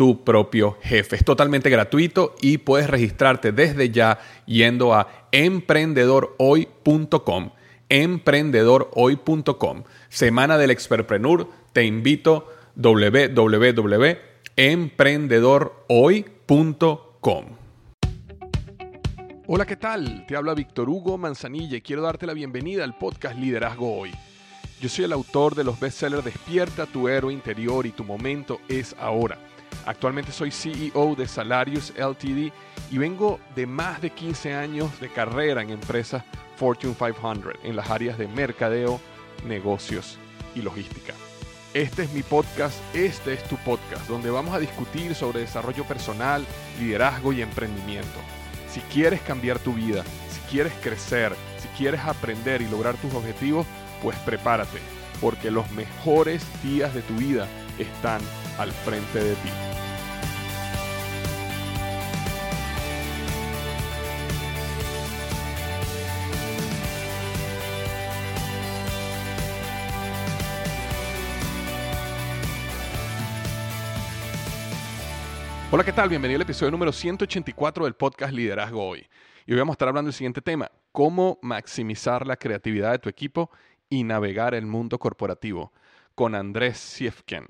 tu propio jefe. Es totalmente gratuito y puedes registrarte desde ya yendo a emprendedorhoy.com. Emprendedorhoy.com. Semana del Expertpreneur. Te invito www.emprendedorhoy.com. Hola, ¿qué tal? Te habla Víctor Hugo Manzanilla y quiero darte la bienvenida al podcast Liderazgo Hoy. Yo soy el autor de los bestsellers Despierta tu héroe interior y tu momento es ahora Actualmente soy CEO de Salarius LTD y vengo de más de 15 años de carrera en empresas Fortune 500 en las áreas de mercadeo, negocios y logística. Este es mi podcast, este es tu podcast, donde vamos a discutir sobre desarrollo personal, liderazgo y emprendimiento. Si quieres cambiar tu vida, si quieres crecer, si quieres aprender y lograr tus objetivos, pues prepárate, porque los mejores días de tu vida están al frente de ti. Hola, ¿qué tal? Bienvenido al episodio número 184 del podcast Liderazgo Hoy. Y hoy vamos a estar hablando del siguiente tema, cómo maximizar la creatividad de tu equipo y navegar el mundo corporativo, con Andrés Siefken.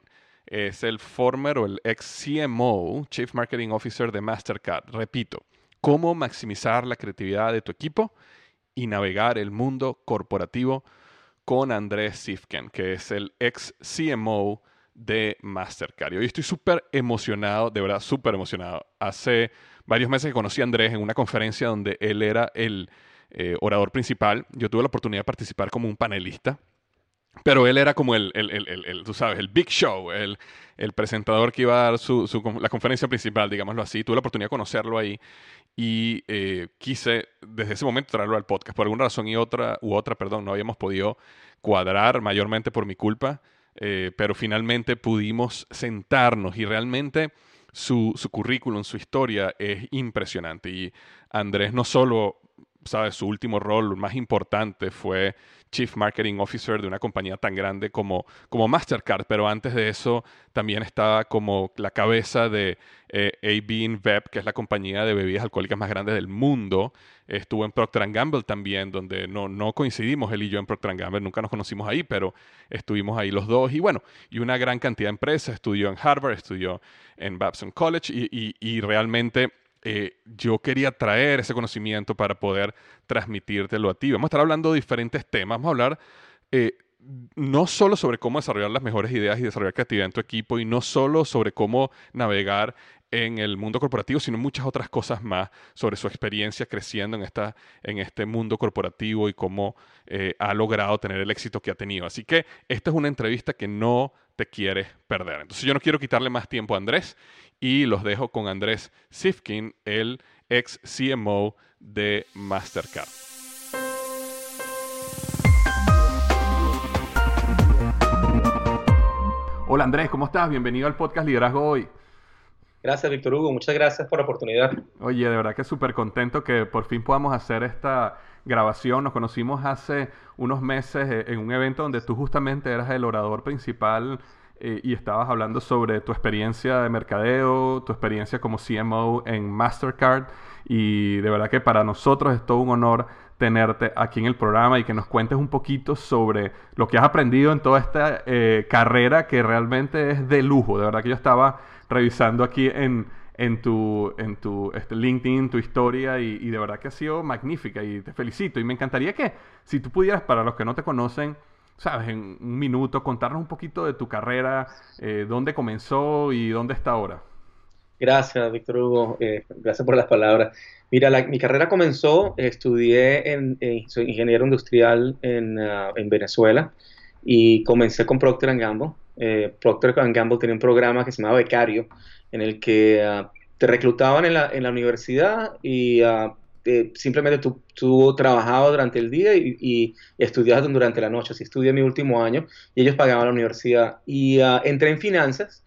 Es el former o el ex CMO, Chief Marketing Officer de Mastercard. Repito, cómo maximizar la creatividad de tu equipo y navegar el mundo corporativo con Andrés Siefken, que es el ex CMO de Mastercard. Y hoy estoy súper emocionado, de verdad súper emocionado. Hace varios meses que conocí a Andrés en una conferencia donde él era el eh, orador principal. Yo tuve la oportunidad de participar como un panelista. Pero él era como el, el, el, el tú sabes, el big show, el, presentador que iba a dar su, su, la conferencia principal, digámoslo así. Tuve la oportunidad de conocerlo ahí y eh, quise desde ese momento traerlo al podcast. Por alguna razón y otra, u otra, perdón, no habíamos podido cuadrar, mayormente por mi culpa. Eh, pero finalmente pudimos sentarnos y realmente su, su currículum, su historia es impresionante. Y Andrés no solo, sabe, su último rol más importante fue Chief Marketing Officer de una compañía tan grande como, como Mastercard, pero antes de eso también estaba como la cabeza de eh, AB InBev, que es la compañía de bebidas alcohólicas más grande del mundo. Estuvo en Procter Gamble también, donde no, no coincidimos él y yo en Procter Gamble, nunca nos conocimos ahí, pero estuvimos ahí los dos. Y bueno, y una gran cantidad de empresas, estudió en Harvard, estudió en Babson College y, y realmente eh, yo quería traer ese conocimiento para poder transmitírtelo a ti. Vamos a estar hablando de diferentes temas. Vamos a hablar eh, no solo sobre cómo desarrollar las mejores ideas y desarrollar creatividad en tu equipo y no solo sobre cómo navegar en el mundo corporativo, sino muchas otras cosas más sobre su experiencia creciendo en, esta, en este mundo corporativo y cómo eh, ha logrado tener el éxito que ha tenido. Así que esta es una entrevista que no te quieres perder. Entonces yo no quiero quitarle más tiempo a Andrés y los dejo con Andrés Sifkin, el ex CMO de Mastercard. Hola Andrés, ¿cómo estás? Bienvenido al podcast Liderazgo Hoy. Gracias, Víctor Hugo. Muchas gracias por la oportunidad. Oye, de verdad que súper contento que por fin podamos hacer esta grabación. Nos conocimos hace unos meses eh, en un evento donde tú justamente eras el orador principal eh, y estabas hablando sobre tu experiencia de mercadeo, tu experiencia como CMO en Mastercard. Y de verdad que para nosotros es todo un honor tenerte aquí en el programa y que nos cuentes un poquito sobre lo que has aprendido en toda esta eh, carrera que realmente es de lujo. De verdad que yo estaba revisando aquí en, en tu, en tu este, LinkedIn, tu historia, y, de verdad que ha sido magnífica y te felicito. Y me encantaría que, si tú pudieras, para los que no te conocen, sabes, en un minuto, contarnos un poquito de tu carrera, eh, dónde comenzó y dónde está ahora. Gracias, Víctor Hugo. Eh, gracias por las palabras. Mira, mi carrera comenzó, estudié en, soy ingeniero industrial en, ah, en, Venezuela y comencé con Procter Gamble. Eh, Procter Gamble tenía un programa que se llamaba Becario, en el que ah, te reclutaban en la, universidad y ah, simplemente tú, trabajabas durante el día y, y, estudiabas durante la noche. Así estudié mi último año y ellos pagaban la universidad. Y entré en finanzas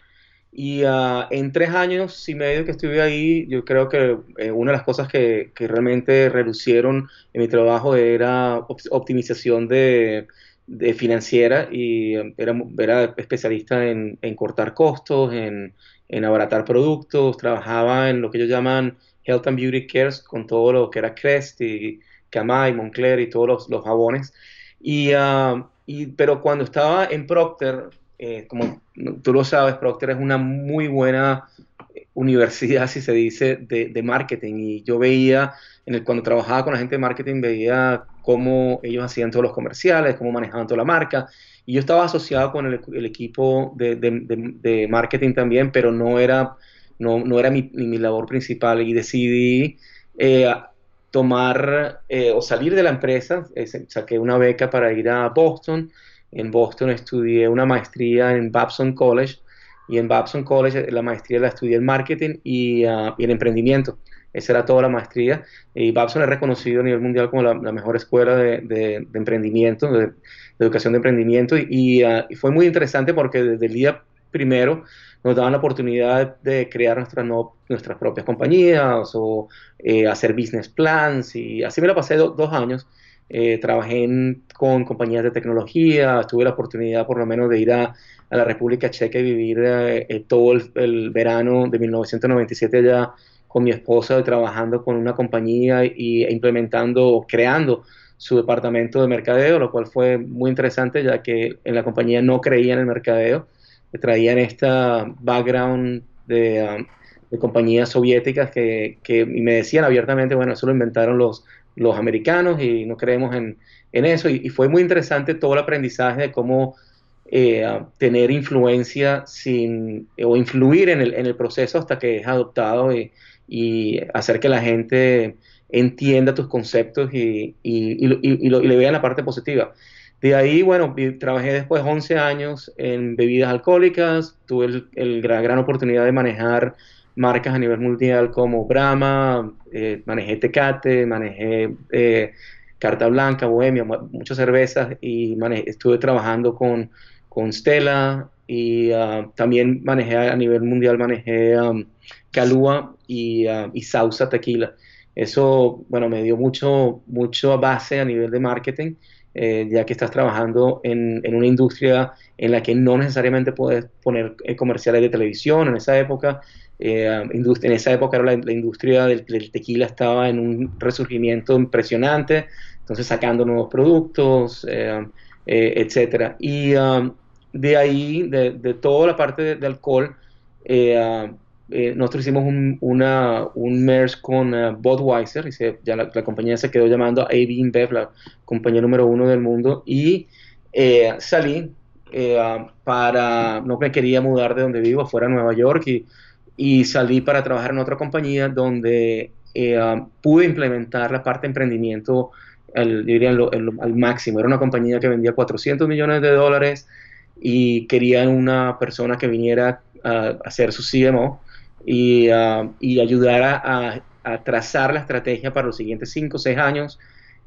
y ah, en tres años y medio que estuve ahí, yo creo que eh, una de las cosas que, que, realmente reducieron en mi trabajo era optimización de, de, financiera y um, era, era especialista en, en, cortar costos, en, en abaratar productos, trabajaba en lo que ellos llaman Health and Beauty Cares con todo lo que era Crest y Camay, Moncler y todos los, los jabones. Y, uh, y, pero cuando estaba en Procter, eh, como tú lo sabes, Procter es una muy buena universidad, si se dice, de, marketing. Y yo veía, en el, cuando trabajaba con la gente de marketing, veía cómo ellos hacían todos los comerciales, cómo manejaban toda la marca. Y yo estaba asociado con el, equipo de, marketing también, pero no era, no, era mi, labor principal. Y decidí eh, tomar eh, o salir de la empresa. saqué una beca para ir a Boston en Boston estudié una maestría en Babson College y en Babson College la maestría la estudié en marketing y, uh, en emprendimiento. Esa era toda la maestría. Y Babson es reconocido a nivel mundial como la, mejor escuela de, emprendimiento, de, educación de emprendimiento. Y, uh, y, fue muy interesante porque desde el día primero nos daban la oportunidad de crear nuestras, nuestras propias compañías o eh, hacer business plans. Y así me la pasé dos años. Eh, trabajé con compañías de tecnología, tuve la oportunidad por lo menos de ir a, la República Checa y vivir eh, todo el, verano de 1997 allá con mi esposa, trabajando con una compañía y, e implementando, creando su departamento de mercadeo, lo cual fue muy interesante ya que en la compañía no creían en el mercadeo, traían esta background de, um, compañías soviéticas que, que, me decían abiertamente, bueno, eso lo inventaron los, los americanos y no creemos en, eso. Y, fue muy interesante todo el aprendizaje de cómo eh, tener influencia sin, o influir en el, en el, proceso hasta que es adoptado hacer que la gente entienda tus conceptos y, y, le vean la parte positiva. De ahí, bueno, trabajé después 11 años en bebidas alcohólicas, tuve el, el, la gran oportunidad de manejar marcas a nivel mundial como Brahma, eh, manejé Tecate, manejé eh, Carta Blanca, Bohemia, muchas cervezas y estuve trabajando con, con Stella y ah, también manejé a nivel mundial, manejé um, Calúa y, uh, y Sausa Tequila. Eso, bueno, me dio mucho, mucho base a nivel de marketing, eh, ya que estás trabajando en, en, una industria en la que no necesariamente puedes poner comerciales de televisión en esa época, eh, en esa época la, industria del, tequila estaba en un resurgimiento impresionante, entonces sacando nuevos productos, eh, eh, etcétera. Y um, de ahí, de, toda la parte de, alcohol, um, nosotros hicimos un, una, un merge con Budweiser, y ya la, compañía se quedó llamando AB InBev, la compañía número uno del mundo, y salí para, no me quería mudar de donde vivo, fuera a Nueva York, y y salí para trabajar en otra compañía donde eh, pude implementar la parte de emprendimiento al, diría, al máximo. Era una compañía que vendía 400 millones de dólares y querían una persona que viniera a, hacer su CMO y, uh, y ayudara a, trazar la estrategia para los siguientes 5 o 6 años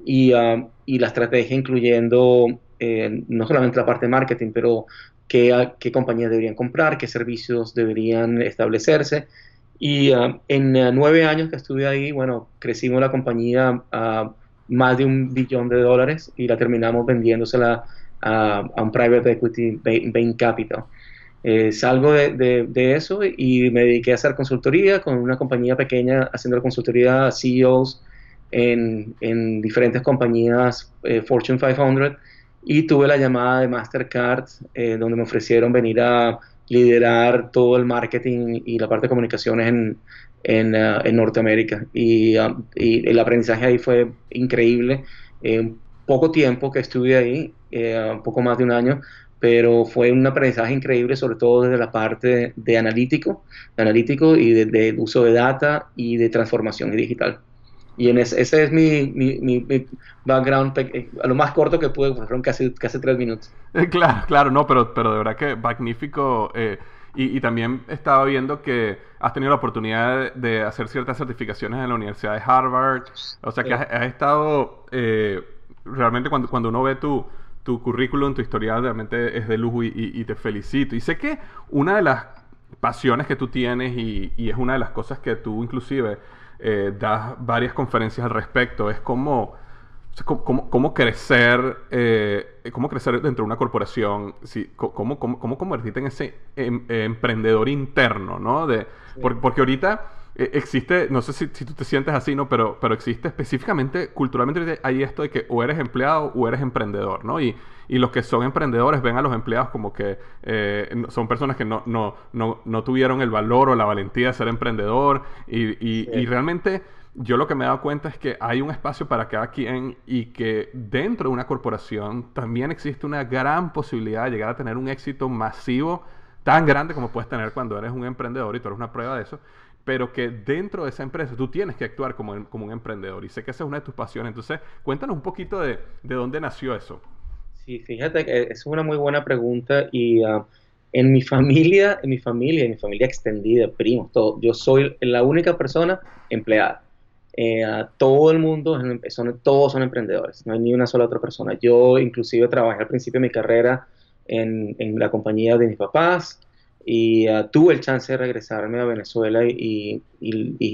y, uh, y, la estrategia incluyendo eh, no solamente la parte de marketing, pero qué, qué compañías deberían comprar, qué servicios deberían establecerse. Y ah, en ah, nueve años que estuve ahí, bueno, crecimos la compañía a más de un billón de dólares y la terminamos vendiéndosela a, a un private equity Bain Capital. Eh, salgo de, eso y me dediqué a hacer consultoría con una compañía pequeña haciendo consultoría a CEOs en, en diferentes compañías eh, Fortune 500 y tuve la llamada de Mastercard eh, donde me ofrecieron venir a liderar todo el marketing y la parte de comunicaciones en, en, uh, Norteamérica. Y, uh, y, el aprendizaje ahí fue increíble. Poco tiempo que estuve ahí, eh, un poco más de un año, pero fue un aprendizaje increíble, sobre todo desde la parte de analítico, de analítico y de, de uso de data y de transformación digital. Y en ese, ese es mi, mi, mi, background, eh, a lo más corto que pude, fueron casi, casi tres minutos. Claro, claro, no, pero, pero de verdad que magnífico. Eh, y, y, también estaba viendo que has tenido la oportunidad de, hacer ciertas certificaciones en la Universidad de Harvard. O sea que has, has estado, eh, realmente cuando, cuando uno ve tu, tu currículum, tu historial, realmente es de lujo y, y, y, te felicito. Y sé que una de las pasiones que tú tienes y, y es una de las cosas que tú inclusive eh, das varias conferencias al respecto, es cómo, cómo, cómo crecer, eh, cómo crecer dentro de una corporación, si, cómo, cómo, cómo, convertirte en ese em, emprendedor interno, ¿no? De, sí. porque, porque ahorita existe, no sé si, si, tú te sientes así, ¿no? Pero, pero existe específicamente, culturalmente, hay esto de que o eres empleado o eres emprendedor, ¿no? Y, y los que son emprendedores ven a los empleados como que eh, son personas que no, no, no, no, tuvieron el valor o la valentía de ser emprendedor y, y, sí. y realmente yo lo que me he dado cuenta es que hay un espacio para cada quien y que dentro de una corporación también existe una gran posibilidad de llegar a tener un éxito masivo tan grande como puedes tener cuando eres un emprendedor y tú eres una prueba de eso pero que dentro de esa empresa tú tienes que actuar como, como un emprendedor. Y sé que esa es una de tus pasiones. Entonces, cuéntanos un poquito de, de dónde nació eso. Sí, fíjate que es una muy buena pregunta y uh, en mi familia, en mi familia, en mi familia extendida, primos, todo, yo soy la única persona empleada. Eh, todo el mundo, son, todos son emprendedores, no hay ni una sola otra persona. Yo inclusive trabajé al principio de mi carrera en, en la compañía de mis papás, y uh, tuve el chance de regresarme a Venezuela y,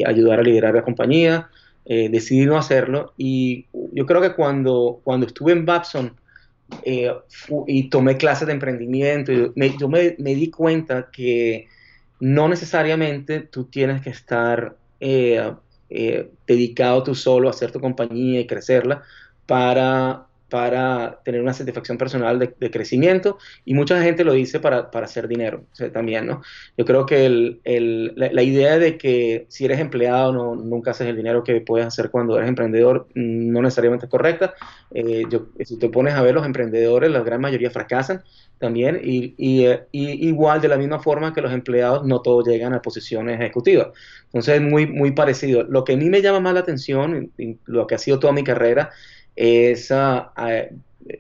ayudar a liderar la compañía. Eh, decidí no hacerlo y yo creo que cuando, cuando estuve en Babson eh, y tomé clases de emprendimiento, yo me, me, di cuenta que no necesariamente tú tienes que estar eh, eh, dedicado tú solo a hacer tu compañía y crecerla para para tener una satisfacción personal de, crecimiento y mucha gente lo dice para, para hacer dinero también, ¿no? Yo creo que la, idea de que si eres empleado no, nunca haces el dinero que puedes hacer cuando eres emprendedor no necesariamente es correcta. Eh, si te pones a ver los emprendedores, la gran mayoría fracasan también y, igual de la misma forma que los empleados no todos llegan a posiciones ejecutivas. Entonces es muy, muy parecido. Lo que a mí me llama más la atención, lo que ha sido toda mi carrera, es uh,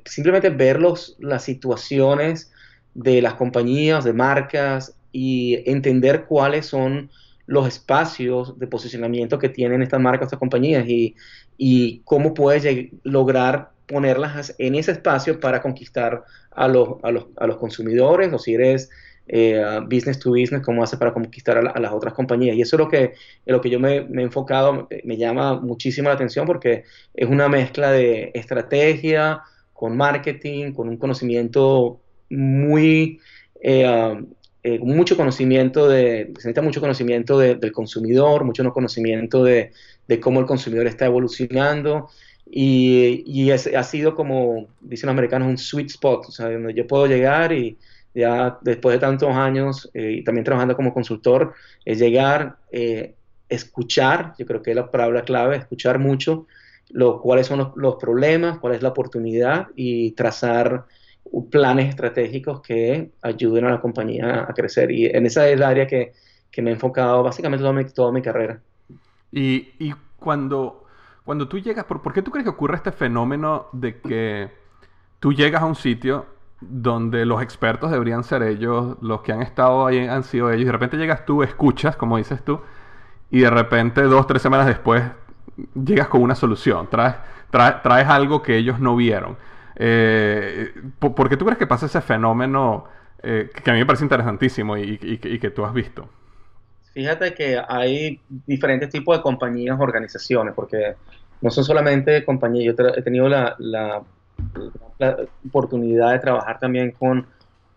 simplemente ver los, las situaciones de las compañías, de marcas y entender cuáles son los espacios de posicionamiento que tienen estas marcas, estas compañías y, y cómo puedes lograr ponerlas en ese espacio para conquistar a los, a los, a los consumidores o si eres eh, business to business, cómo hace para conquistar a, la, a, las otras compañías. Y eso es lo que, lo que yo me, he enfocado, me llama muchísimo la atención porque es una mezcla de estrategia con marketing, con un conocimiento muy, eh, uh, eh, mucho conocimiento de, se necesita mucho conocimiento de, del consumidor, mucho conocimiento de, de, cómo el consumidor está evolucionando. Y, y ha sido como, dicen los americanos, un sweet spot, o sea, donde yo puedo llegar y, ya después de tantos años eh, y también trabajando como consultor, es llegar, eh, escuchar, yo creo que es la palabra clave, escuchar mucho lo, cuáles son los, los, problemas, cuál es la oportunidad y trazar planes estratégicos que ayuden a la compañía a crecer. Y en esa es el área que, que me he enfocado básicamente toda mi, toda mi carrera. Y, y cuando, cuando tú llegas, ¿por, ¿por qué tú crees que ocurre este fenómeno de que tú llegas a un sitio donde los expertos deberían ser ellos, los que han estado ahí han sido ellos, y de repente llegas tú, escuchas, como dices tú, y de repente dos, tres semanas después llegas con una solución, traes, traes, traes algo que ellos no vieron. Eh, ¿Por qué tú crees que pasa ese fenómeno eh, que a mí me parece interesantísimo y, que tú has visto? Fíjate que hay diferentes tipos de compañías, organizaciones, porque no son solamente compañías, yo he tenido la la oportunidad de trabajar también con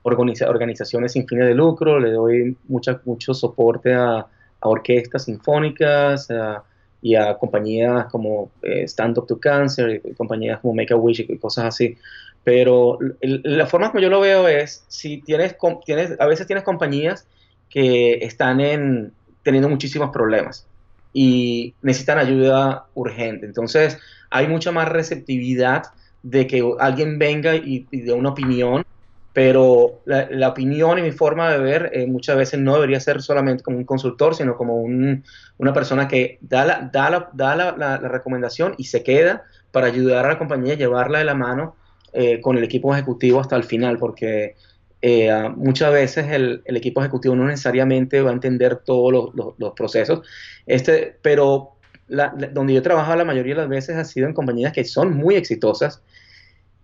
organiza organizaciones sin fines de lucro, le doy mucha, mucho soporte a, a orquestas sinfónicas a, y a compañías como eh, Stand Up to Cancer, y compañías como Make a Wish y cosas así. Pero la forma como yo lo veo es, si tienes, tienes, a veces tienes compañías que están en, teniendo muchísimos problemas y necesitan ayuda urgente. Entonces, hay mucha más receptividad de que alguien venga y, dé una opinión, pero la, opinión y mi forma de ver eh, muchas veces no debería ser solamente como un consultor, sino como una persona que da, la, da, da la, recomendación y se queda para ayudar a la compañía a llevarla de la mano eh, con el equipo ejecutivo hasta el final, porque eh, muchas veces el, equipo ejecutivo no necesariamente va a entender todos los, procesos, este, pero donde yo he trabajado la mayoría de las veces ha sido en compañías que son muy exitosas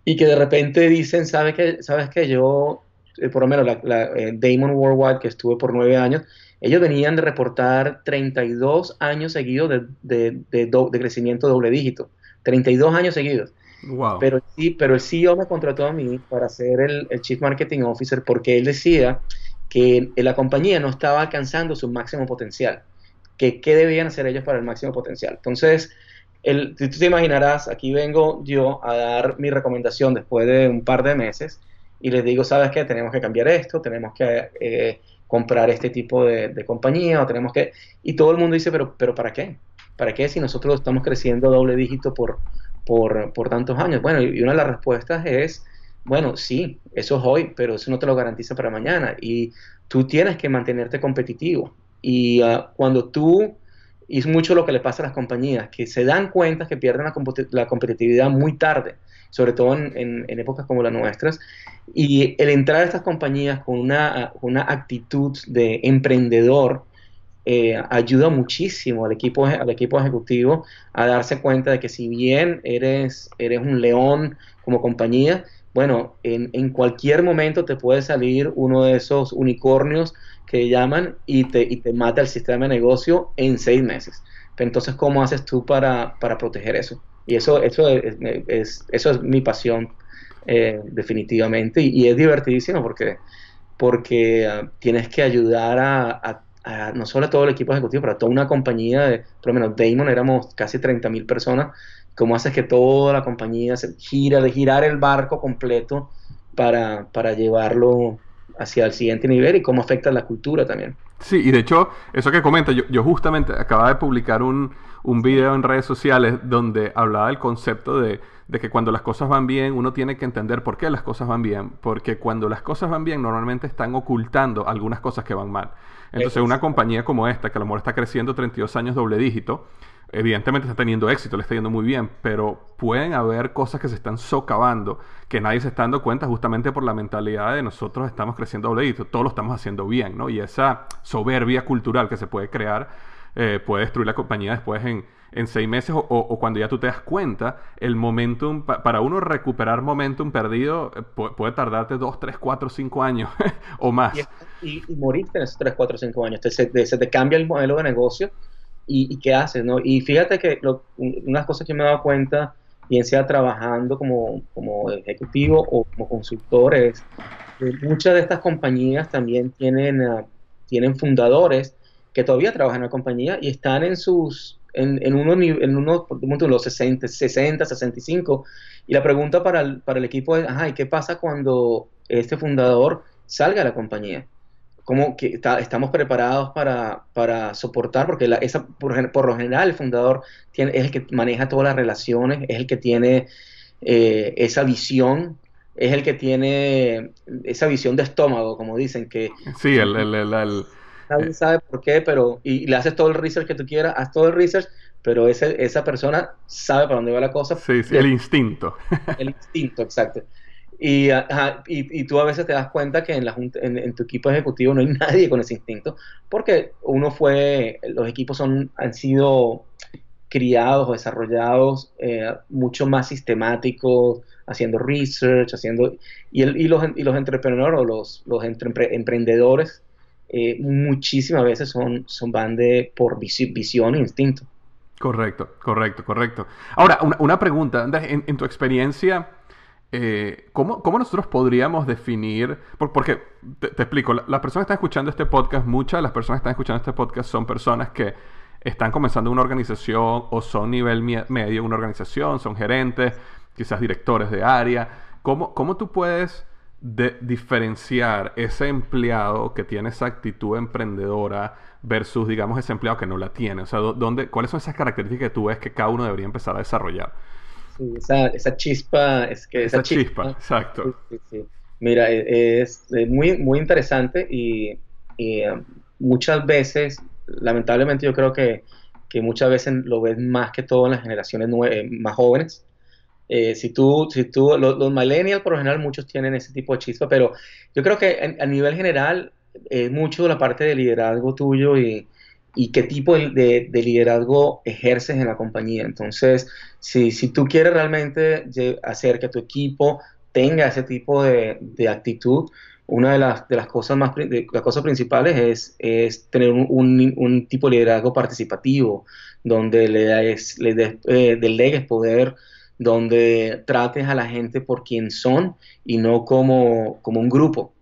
y que de repente dicen, ¿sabes que sabes que yo, eh, por lo menos la, Damon Worldwide, que estuve por nueve años, ellos venían de reportar 32 años seguidos de, de, de crecimiento doble dígito, 32 años seguidos. Pero, sí, pero el CEO me contrató a mí para ser el, Chief Marketing Officer porque él decía que la compañía no estaba alcanzando su máximo potencial. Que, ¿Qué debían hacer ellos para el máximo potencial? Entonces, el, tú te imaginarás, aquí vengo yo a dar mi recomendación después de un par de meses y les digo, ¿sabes qué? Tenemos que cambiar esto, tenemos que eh, comprar este tipo de, de, compañía o tenemos que... Y todo el mundo dice, pero, pero ¿para qué? ¿Para qué si nosotros estamos creciendo doble dígito por, por, por tantos años? Bueno, y una de las respuestas es, bueno, sí, eso es hoy, pero eso no te lo garantiza para mañana. Y tú tienes que mantenerte competitivo. Y ah, cuando tú, y es mucho lo que le pasa a las compañías, que se dan cuenta que pierden la, la competitividad muy tarde, sobre todo en, épocas como las nuestras, y el entrar a estas compañías con una, una actitud de emprendedor, eh, ayuda muchísimo al equipo, al equipo ejecutivo a darse cuenta de que si bien eres, eres un león como compañía, bueno, en, en cualquier momento te puede salir uno de esos unicornios que llaman y te, y te mata el sistema de negocio en seis meses. entonces, ¿cómo haces tú para, para proteger eso? Y eso, eso, es, eso es mi pasión, eh, definitivamente. Y, es divertidísimo porque, porque ah, tienes que ayudar a no solo a todo el equipo ejecutivo, pero a toda una compañía, de, por lo menos Damon éramos casi 30 mil personas, cómo haces que toda la compañía se gira, de girar el barco completo para, para llevarlo hacia el siguiente nivel y cómo afecta la cultura también. Sí, y de hecho, eso que comenta, yo, yo justamente acababa de publicar un, un video en redes sociales donde hablaba del concepto de, de, que cuando las cosas van bien, uno tiene que entender por qué las cosas van bien. Porque cuando las cosas van bien, normalmente están ocultando algunas cosas que van mal. Entonces, una compañía como esta, que a lo mejor está creciendo 32 años doble dígito, evidentemente está teniendo éxito, le está yendo muy bien, pero pueden haber cosas que se están socavando, que nadie se está dando cuenta justamente por la mentalidad de nosotros estamos creciendo doble dígito, todos lo estamos haciendo bien, ¿no? Y esa soberbia cultural que se puede crear eh, puede destruir la compañía después en, en seis meses o, cuando ya tú te das cuenta, el momentum, para uno recuperar momentum perdido eh, puede, tardarte dos, tres, cuatro, cinco años o más. Y, y, moriste en esos tres, cuatro, cinco años. se, te cambia el modelo de negocio y, qué haces, ¿no? Y fíjate que lo, unas cosas que me he dado cuenta, bien sea trabajando como, como ejecutivo o como consultor, es que muchas de estas compañías también tienen, ah, tienen fundadores que todavía trabajan en la compañía y están en sus en, en uno, en uno, los 60, 60, 65. Y la pregunta para el, para el equipo es, ajá, ¿y qué pasa cuando este fundador salga de la compañía? ¿Cómo que estamos preparados para, para soportar? Porque la, esa, por, por, lo general el fundador tiene, es el que maneja todas las relaciones, es el que tiene eh, esa visión es el que tiene esa visión de estómago, como dicen que... Sí, el, el, el, nadie eh. sabe por qué, pero y, le haces todo el research que tú quieras, haz todo el research, pero ese, esa persona sabe para dónde va la cosa. Sí, sí el instinto. El instinto, exacto. Y, y, tú a veces te das cuenta que en, la en, tu equipo ejecutivo no hay nadie con ese instinto, porque uno fue, los equipos son, han sido criados o desarrollados eh, mucho más sistemáticos, haciendo research, haciendo, y, el, y los, y los entrepreneurs o los, los emprendedores eh, muchísimas veces son, son van de por visión e instinto. Correcto, correcto, correcto. Ahora, una, pregunta, Andrés, en, tu experiencia, eh, ¿cómo, nosotros podríamos definir? porque te, explico, las personas que están escuchando este podcast, muchas de las personas que están escuchando este podcast son personas que están comenzando una organización o son nivel medio una organización, son gerentes, quizás directores de área. ¿Cómo, cómo tú puedes diferenciar ese empleado que tiene esa actitud emprendedora versus, digamos, ese empleado que no la tiene? O sea, ¿dónde, ¿cuáles son esas características que tú ves que cada uno debería empezar a desarrollar? Sí, esa, esa chispa, es que esa, chispa, exacto. Mira, e, es, muy, muy interesante y, um, muchas veces, lamentablemente yo creo que, muchas veces lo ves más que todo en las generaciones eh, más jóvenes. Eh, si tú, si tú, los, millennials por lo general muchos tienen ese tipo de chispa, pero yo creo que a, nivel general es mucho la parte de liderazgo tuyo y, qué tipo de, liderazgo ejerces en la compañía. Entonces, si, si tú quieres realmente hacer que tu equipo tenga ese tipo de, actitud, una de las, cosas más las cosas principales es, tener un, tipo de liderazgo participativo, donde le, des, le eh, delegues poder, donde trates a la gente por quien son y no como un grupo.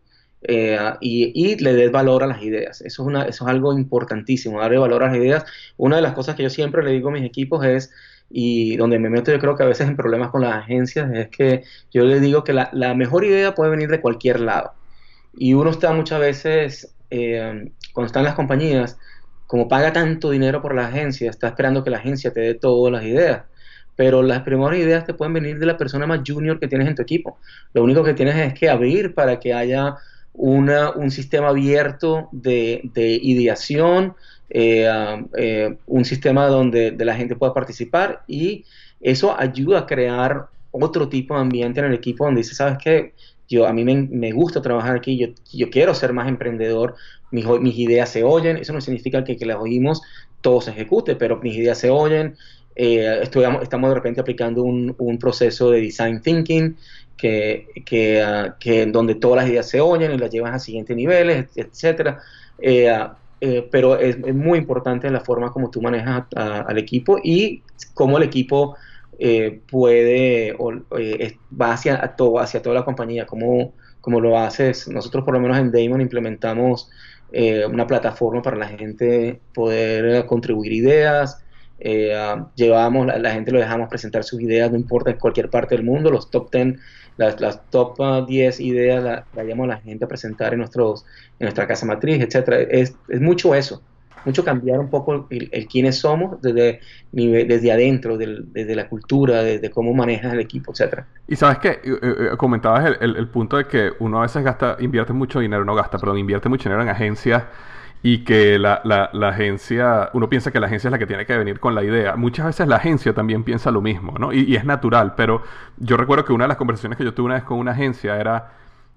Eh, y, y, le des valor a las ideas. Eso es, una, eso es algo importantísimo, darle valor a las ideas. Una de las cosas que yo siempre le digo a mis equipos es y donde me meto yo creo que a veces en problemas con las agencias es que yo les digo que la, mejor idea puede venir de cualquier lado. Y uno está muchas veces, eh, cuando está en las compañías, como paga tanto dinero por la agencia, está esperando que la agencia te dé todas las ideas. Pero las primeras ideas te pueden venir de la persona más junior que tienes en tu equipo. Lo único que tienes es que abrir para que haya una, un sistema abierto de, de ideación, eh, eh, un sistema donde de la gente pueda participar y eso ayuda a crear otro tipo de ambiente en el equipo donde dice, ¿sabes qué? Yo, a mí me, gusta trabajar aquí, yo, yo, quiero ser más emprendedor, mis, ideas se oyen, eso no significa que, que las oímos todo se ejecute, pero mis ideas se oyen, eh, estamos de repente aplicando un, proceso de design thinking que, que, uh, que, donde todas las ideas se oyen y las llevas a siguientes niveles, etcétera. Eh, eh, pero es, muy importante la forma como tú manejas al equipo y cómo el equipo eh, puede eh, va hacia, todo, hacia toda la compañía, como, como lo haces. Nosotros por lo menos en Damon implementamos una plataforma para la gente poder contribuir ideas. llevamos, la, la, gente lo dejamos presentar sus ideas, no importa en cualquier parte del mundo, los top 10 las, top 10 uh, ideas las la a la gente a presentar en, nuestros, en nuestra casa matriz, etcétera. Es, es mucho eso, mucho cambiar un poco el, quiénes somos desde, desde adentro, desde la cultura, desde cómo manejas el equipo, etcétera. Y sabes que eh, eh, comentabas el, el, punto de que uno a veces gasta, invierte mucho dinero, no gasta, perdón, invierte mucho dinero en agencias y que la, la, agencia, uno piensa que la agencia es la que tiene que venir con la idea. Muchas veces la agencia también piensa lo mismo, ¿no? Y, es natural, pero yo recuerdo que una de las conversaciones que yo tuve una vez con una agencia era,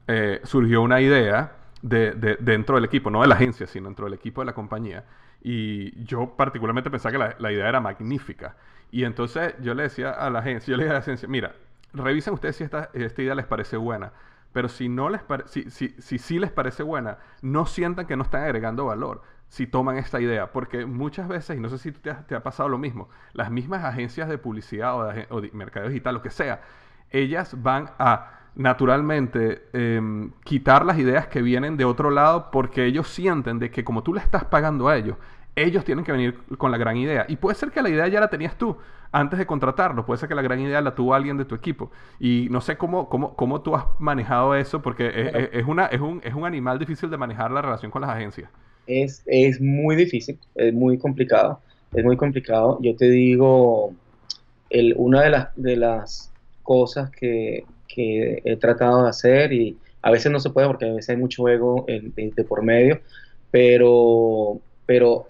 eh, surgió una idea de, de, dentro del equipo, no de la agencia, sino dentro del equipo de la compañía. Y yo particularmente pensaba que la, la idea era magnífica. Y entonces yo le decía a la agencia, yo le dije a la agencia, mira, revisen ustedes si esta, esta idea les parece buena pero si no les si, si, si, les parece buena, no sientan que no están agregando valor si toman esta idea. Porque muchas veces, y no sé si te ha, te ha pasado lo mismo, las mismas agencias de publicidad o de, o de mercado digital, lo que sea, ellas van a naturalmente em, quitar las ideas que vienen de otro lado porque ellos sienten de que como tú le estás pagando a ellos, ellos tienen que venir con la gran idea. Y puede ser que la idea ya la tenías tú antes de contratarlo, puede ser que la gran idea la tuvo alguien de tu equipo. Y no sé cómo, cómo, cómo tú has manejado eso, porque es, una, es, un, es un animal difícil de manejar la relación con las agencias. Es, es muy difícil, es muy complicado, es muy complicado. Yo te digo, el, una de las, de las cosas que, que he tratado de hacer y a veces no se puede porque a veces hay mucho ego de por medio, pero pero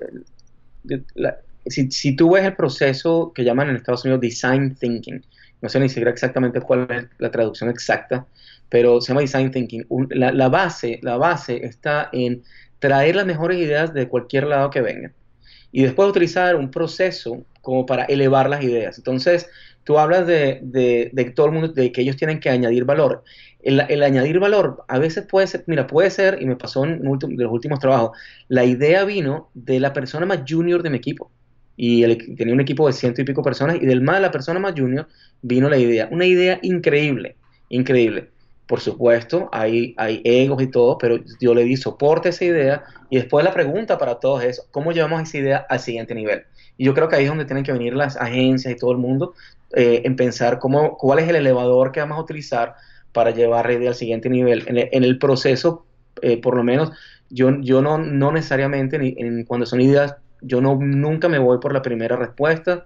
si, si, tú ves el proceso que llaman en Estados Unidos Design Thinking, no sé ni siquiera exactamente cuál es la traducción exacta, pero se llama Design Thinking. la, base, la base está en traer las mejores ideas de cualquier lado que vengan y después utilizar un proceso como para elevar las ideas. Entonces, tú hablas de, de, de todo el mundo, de que ellos tienen que añadir valor el, añadir valor a veces puede ser, mira, puede ser, y me pasó en los últimos trabajos, la idea vino de la persona más junior de mi equipo. Y tenía un equipo de ciento y pico personas, y del más de la persona más junior vino la idea. Una idea increíble, increíble. por supuesto, hay, hay egos y todo, pero yo le di soporte a esa idea y después la pregunta para todos es, ¿cómo llevamos esa idea al siguiente nivel? Y yo creo que ahí es donde tienen que venir las agencias y todo el mundo eh, en pensar cómo, cuál es el elevador que vamos a utilizar para llevar idea al siguiente nivel. En el, proceso, eh, por lo menos, yo, yo no, no necesariamente, en, cuando son ideas, yo no, nunca me voy por la primera respuesta.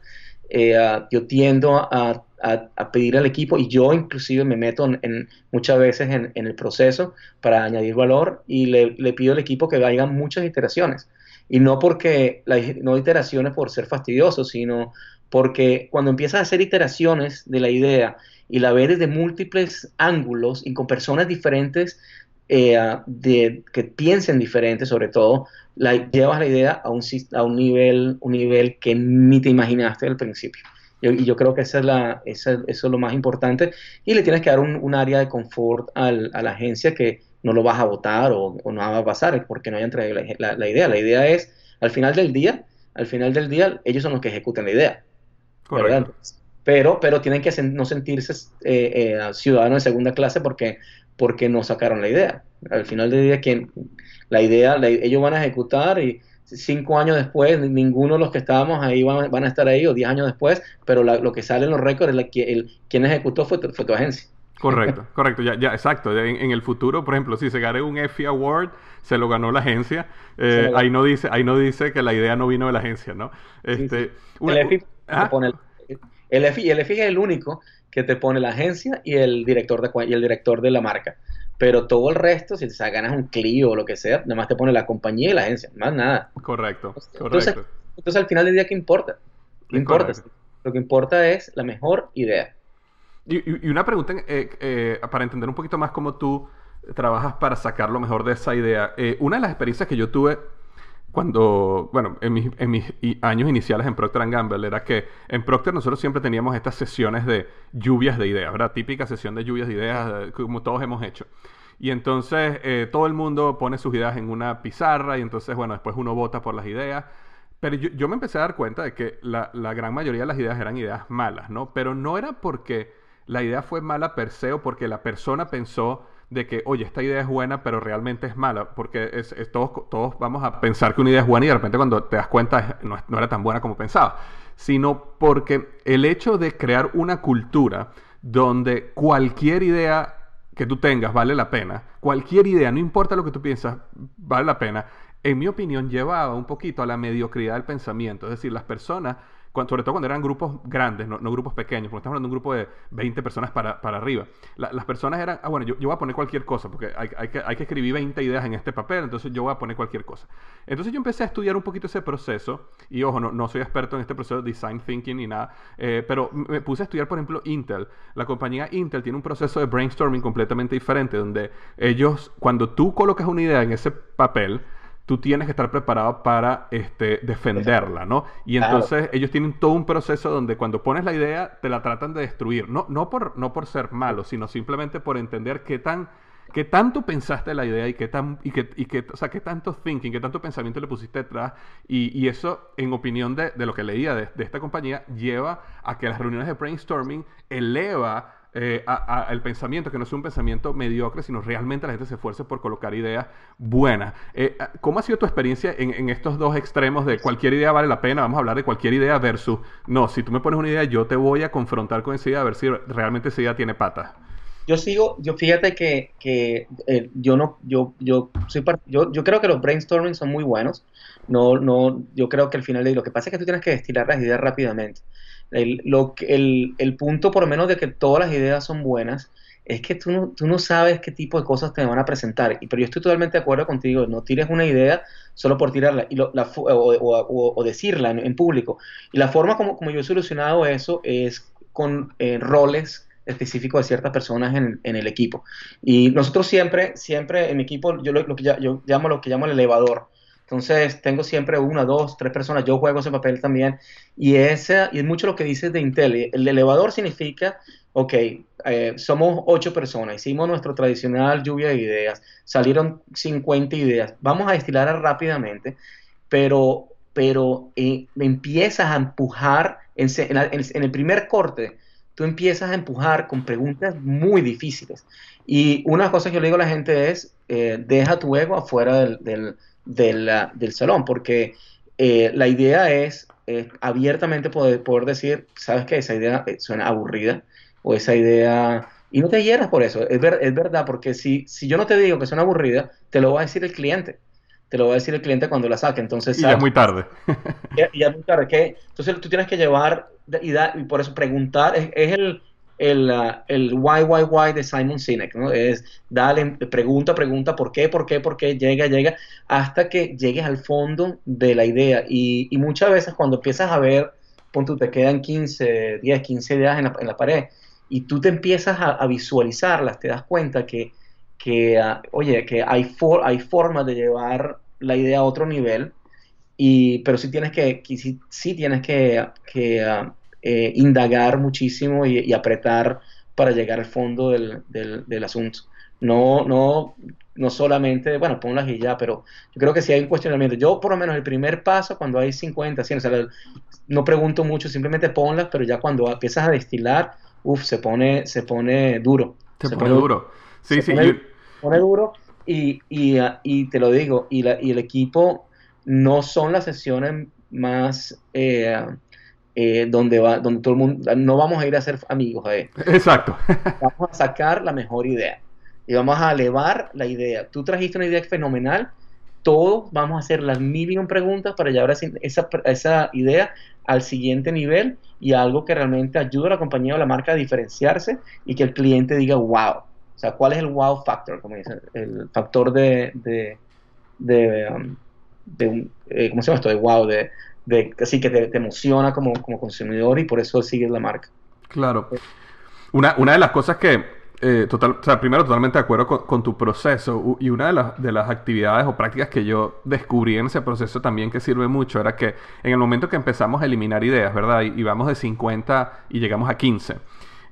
Eh, yo tiendo a, a, pedir al equipo y yo inclusive me meto en, muchas veces en, el proceso para añadir valor y le, pido al equipo que hagan muchas iteraciones. Y no porque, no iteraciones por ser fastidiosos, sino porque cuando empiezas a hacer iteraciones de la idea y la ves desde múltiples ángulos y con personas diferentes eh, de, que piensen diferente sobre todo, la, llevas la idea a un, a un, nivel, un nivel que ni te imaginaste al principio. Y yo creo que esa es la, eso es lo más importante. Y le tienes que dar un, área de confort a la agencia que no lo vas a votar o, no va a pasar porque no hayan traído la, idea. La idea es, al final del día, al final del día, ellos son los que ejecutan la idea. Pero, pero tienen que no sentirse eh, eh, ciudadanos de segunda clase porque, porque no sacaron la idea. Al final del día, quien, la idea, ellos van a ejecutar y cinco años después, ninguno de los que estábamos ahí van, a estar ahí, o diez años después, pero lo que sale en los récords es la, que el, quien ejecutó fue tu, fue tu agencia. Correcto, correcto, ya, ya, exacto. En, el futuro, por ejemplo, si se gane un EFI Award, se lo ganó la agencia. Eh, ahí no dice, ahí no dice que la idea no vino de la agencia, ¿no? Este, el EFI pone el, EFI, el EFI es el único que te pone la agencia y el director de y el director de la marca. Pero todo el resto, si te ganas un Clio o lo que sea, nada más te pone la compañía y la agencia, más nada. Correcto, entonces, Entonces, al final del día, ¿qué importa? ¿Qué importa? Lo que importa es la mejor idea. Y, una pregunta eh, eh, para entender un poquito más cómo tú trabajas para sacar lo mejor de esa idea. Eh, una de las experiencias que yo tuve cuando, bueno, en mis, años iniciales en Procter Gamble era que en Procter nosotros siempre teníamos estas sesiones de lluvias de ideas, ¿verdad? Típica sesión de lluvias de ideas, como todos hemos hecho. Y entonces eh, todo el mundo pone sus ideas en una pizarra y entonces, bueno, después uno vota por las ideas. Pero yo, me empecé a dar cuenta de que la, la, gran mayoría de las ideas eran ideas malas, ¿no? Pero no era porque la idea fue mala per se o porque la persona pensó de que, oye, esta idea es buena, pero realmente es mala, porque es, todos, todos vamos a pensar que una idea es buena y de repente cuando te das cuenta no, no era tan buena como pensaba, sino porque el hecho de crear una cultura donde cualquier idea que tú tengas vale la pena, cualquier idea, no importa lo que tú piensas, vale la pena, en mi opinión llevaba un poquito a la mediocridad del pensamiento, es decir, las personas sobre todo cuando eran grupos grandes, no, grupos pequeños, porque estamos hablando de un grupo de 20 personas para, arriba. las personas eran, ah, bueno, yo, voy a poner cualquier cosa, porque hay, que, hay, que, escribir 20 ideas en este papel, entonces yo voy a poner cualquier cosa. Entonces yo empecé a estudiar un poquito ese proceso, y ojo, no, no soy experto en este proceso de design thinking ni nada, eh, pero me puse a estudiar, por ejemplo, Intel. La compañía Intel tiene un proceso de brainstorming completamente diferente, donde ellos, cuando tú colocas una idea en ese papel, tú tienes que estar preparado para este, defenderla, ¿no? Y entonces ellos tienen todo un proceso donde cuando pones la idea te la tratan de destruir, no, no, por, no por ser malo, sino simplemente por entender qué tan... ¿Qué tanto pensaste la idea y qué, tan, y qué, y qué, o sea, qué tanto thinking, qué tanto pensamiento le pusiste detrás? Y, y eso, en opinión de, de lo que leía de, de, esta compañía, lleva a que las reuniones de brainstorming eleva eh, el pensamiento, que no sea un pensamiento mediocre, sino realmente la gente se esfuerce por colocar ideas buenas. Eh, ¿Cómo ha sido tu experiencia en, estos dos extremos de cualquier idea vale la pena, vamos a hablar de cualquier idea versus, no, si tú me pones una idea, yo te voy a confrontar con esa idea a ver si realmente esa idea tiene patas? Yo sigo, yo fíjate que, que eh, yo no, yo, yo soy yo, yo creo que los brainstorming son muy buenos. No, no, yo creo que al final lo que pasa es que tú tienes que destilar las ideas rápidamente. El, lo, el, el, punto, por lo menos, de que todas las ideas son buenas, es que tú no, tú no sabes qué tipo de cosas te van a presentar. Y, pero yo estoy totalmente de acuerdo contigo, no tires una idea solo por tirarla y la, o, o, decirla en, público. Y la forma como, como yo he solucionado eso es con eh, roles específicos de ciertas personas en, en, el equipo. Y nosotros siempre, siempre en mi equipo, yo lo, lo que yo llamo lo que llamo el elevador. Entonces, tengo siempre una, dos, tres personas. Yo juego ese papel también. Y, ese, y es mucho lo que dices de Intel. El elevador significa, ok, eh, somos ocho personas. Hicimos nuestro tradicional lluvia de ideas. Salieron 50 ideas. Vamos a destilar rápidamente. Pero, pero eh, empiezas a empujar en, en, el primer corte tú empiezas a empujar con preguntas muy difíciles. Y una cosa que yo le digo a la gente es, eh, deja tu ego afuera del, del, salón, porque eh, la idea es abiertamente poder, poder decir, sabes que esa idea suena aburrida o esa idea... Y no te hieras por eso, es, es verdad, porque si, si yo no te digo que suena aburrida, te lo va a decir el cliente te lo va a decir el cliente cuando la saque. Entonces, y ya es muy tarde. y ya es muy tarde. ¿qué? Entonces tú tienes que llevar y, y por eso preguntar es, el, el, uh, el, why, why, why de Simon Sinek, ¿no? Es dale, pregunta, pregunta, por qué, por qué, por qué, llega, llega, hasta que llegues al fondo de la idea. Y, y muchas veces cuando empiezas a ver, punto, te quedan 15, 10, 15 ideas en la, en la pared y tú te empiezas a, visualizarlas, te das cuenta que que, ah, oye, que hay, for, hay formas de llevar la idea a otro nivel, y, pero sí tienes que, sí, tienes que, que ah, eh, indagar muchísimo y, apretar para llegar al fondo del, del, asunto. No, no, no solamente, bueno, ponlas y ya, pero yo creo que si hay un cuestionamiento. Yo, por lo menos, el primer paso, cuando hay 50, 100, o sea, no pregunto mucho, simplemente ponlas, pero ya cuando empiezas a destilar, uff, se pone, se pone duro. Se, pone, duro. Sí, sí. Pone, duro y, y, ah, y, te lo digo, y, la, y el equipo no son las sesiones más eh, eh, donde va, donde todo el mundo, no vamos a ir a ser amigos a él. Exacto. vamos a sacar la mejor idea y vamos a elevar la idea. Tú trajiste una idea fenomenal, todos vamos a hacer las mil preguntas para llevar esa, esa idea al siguiente nivel y algo que realmente ayude a la compañía o la marca a diferenciarse y que el cliente diga, wow, o sea, ¿cuál es el wow factor? Como dicen, el factor de, de, de, um, eh, ¿cómo se llama esto? De wow, de, de así que te, emociona como, como, consumidor y por eso sigues la marca. Claro. Una, una de las cosas que, eh, total, o sea, primero totalmente de acuerdo con, tu proceso y una de las, de las actividades o prácticas que yo descubrí en ese proceso también que sirve mucho era que en el momento que empezamos a eliminar ideas, ¿verdad? Y, vamos de 50 y llegamos a 15,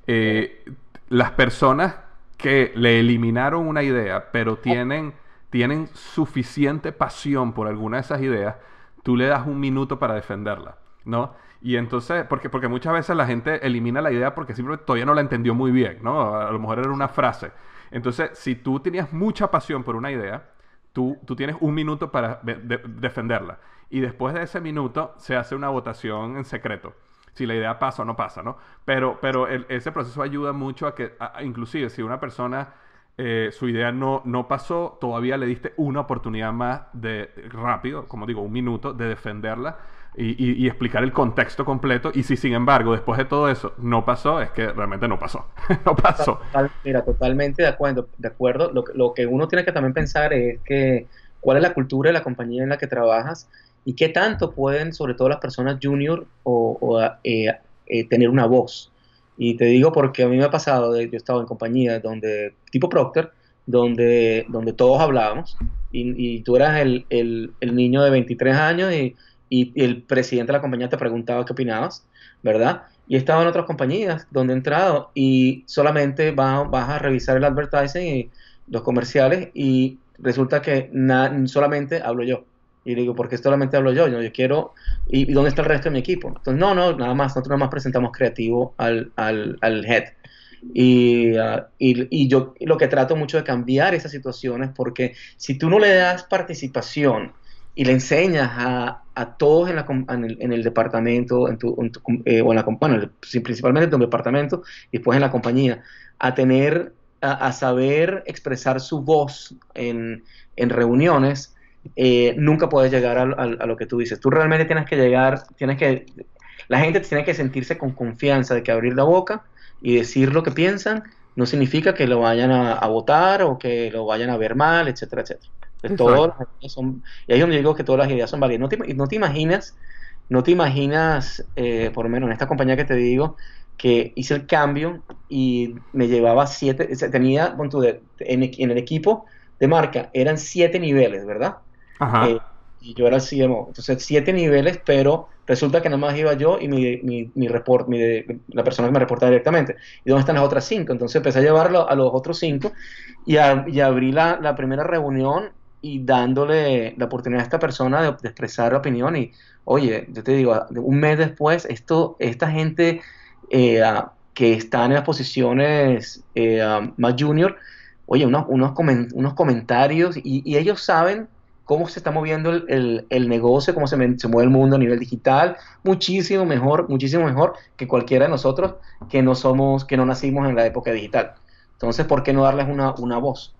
eh, las personas que le eliminaron una idea, pero tienen, tienen suficiente pasión por alguna de esas ideas, tú le das un minuto para defenderla, ¿no? Y entonces, porque, porque muchas veces la gente elimina la idea porque simplemente todavía no la entendió muy bien, ¿no? A lo mejor era una frase. Entonces, si tú tenías mucha pasión por una idea, tú, tú tienes un minuto para defenderla. Y después de ese minuto se hace una votación en secreto si la idea pasa o no pasa, ¿no? Pero, pero ese proceso ayuda mucho a que, inclusive, si una persona eh, su idea no, no pasó, todavía le diste una oportunidad más de rápido, como digo, un minuto, de defenderla y, explicar el contexto completo. Y si, sin embargo, después de todo eso no pasó, es que realmente no pasó. no pasó. mira, totalmente de acuerdo. De acuerdo. Lo, lo que uno tiene que también pensar es que cuál es la cultura de la compañía en la que trabajas y qué tanto pueden, sobre todo las personas junior, o, eh, eh, tener una voz. Y te digo porque a mí me ha pasado, yo he estado en compañías donde, tipo Procter, donde, donde todos hablábamos y, tú eras el, el, niño de 23 años y, y, el presidente de la compañía te preguntaba qué opinabas, ¿verdad? Y he estado en otras compañías donde he entrado y solamente vas, vas a revisar el advertising y los comerciales y resulta que solamente hablo yo. Y digo, ¿por qué solamente hablo yo? Yo, quiero, ¿y, dónde está el resto de mi equipo? Entonces, no, no, nada más, nosotros nada más presentamos creativo al, al, al head. Y, uh, y, y, yo lo que trato mucho de cambiar esas situaciones, porque si tú no le das participación y le enseñas a, a todos en, la, en, el, en, el, departamento, en tu, eh, en la bueno, principalmente en tu departamento y después en la compañía, a tener, a saber expresar su voz en, en reuniones, eh, nunca puedes llegar a, lo que tú dices. Tú realmente tienes que llegar, tienes que, la gente tiene que sentirse con confianza de que abrir la boca y decir lo que piensan no significa que lo vayan a, votar o que lo vayan a ver mal, etcétera, etcétera. son, y ahí es donde digo que todas las ideas son válidas. No te, no te imaginas, no te imaginas, eh, por lo menos en esta compañía que te digo, que hice el cambio y me llevaba siete, tenía, en, en el equipo de marca, eran siete niveles, ¿verdad? Eh, y yo era el CMO. Entonces, siete niveles, pero resulta que nada más iba yo y mi, mi, mi report, mi, la persona que me reportaba directamente. ¿Y dónde están las otras cinco? Entonces empecé a llevarlo a los otros cinco y, y abrí la, la, primera reunión y dándole la oportunidad a esta persona de, expresar la opinión. Y, oye, yo te digo, un mes después, esto, esta gente... Eh, que están en las posiciones eh, um, más junior, oye, unos, unos, unos comentarios y, ellos saben cómo se está moviendo el, el, negocio, cómo se, se, mueve el mundo a nivel digital, muchísimo mejor, muchísimo mejor que cualquiera de nosotros que no somos, que no nacimos en la época digital. Entonces, ¿por qué no darles una, una voz?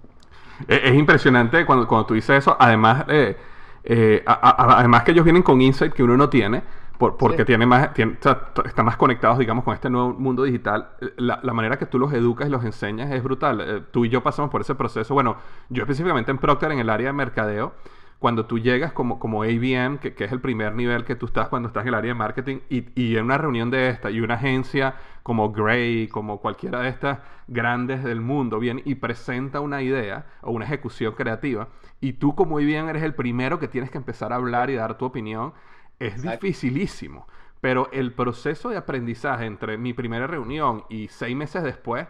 Es, impresionante cuando, cuando tú dices eso, además, eh, eh, además que ellos vienen con insight que uno no tiene, porque tiene más, están más conectados, digamos, con este nuevo mundo digital. La, manera que tú los educas y los enseñas es brutal. Eh, tú y yo pasamos por ese proceso. Bueno, yo específicamente en Procter, en el área de mercadeo, cuando tú llegas como, como ABM, que, es el primer nivel que tú estás cuando estás en el área de marketing, y, y, en una reunión de esta, y una agencia como Gray, como cualquiera de estas grandes del mundo, viene y presenta una idea o una ejecución creativa, y tú como ABM eres el primero que tienes que empezar a hablar y dar tu opinión es dificilísimo. Pero el proceso de aprendizaje entre mi primera reunión y seis meses después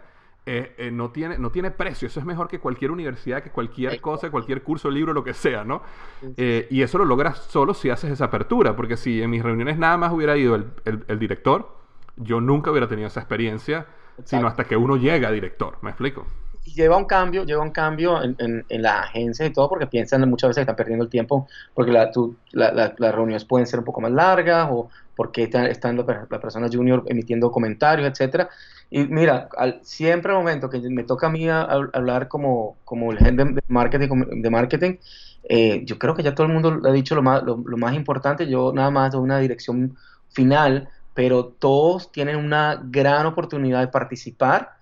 eh, eh, no, tiene, no tiene precio. Eso es mejor que cualquier universidad, que cualquier cosa, cualquier curso, libro, lo que sea, ¿no? Eh, y eso lo logras solo si haces esa apertura. Porque si en mis reuniones nada más hubiera ido el, director, yo nunca hubiera tenido esa experiencia, sino hasta que uno llega a director. ¿Me explico? Lleva un cambio, lleva un cambio en, en, en las agencias y todo, porque piensan muchas veces que están perdiendo el tiempo, porque la, las reuniones pueden ser un poco más largas, o porque está, están la, persona junior emitiendo comentarios, etcétera. Y mira, al, siempre al momento que me toca a mí hablar como, como el jefe de marketing, de marketing eh, yo creo que ya todo el mundo ha dicho lo más, lo, lo más importante, yo nada más doy una dirección final, pero todos tienen una gran oportunidad de participar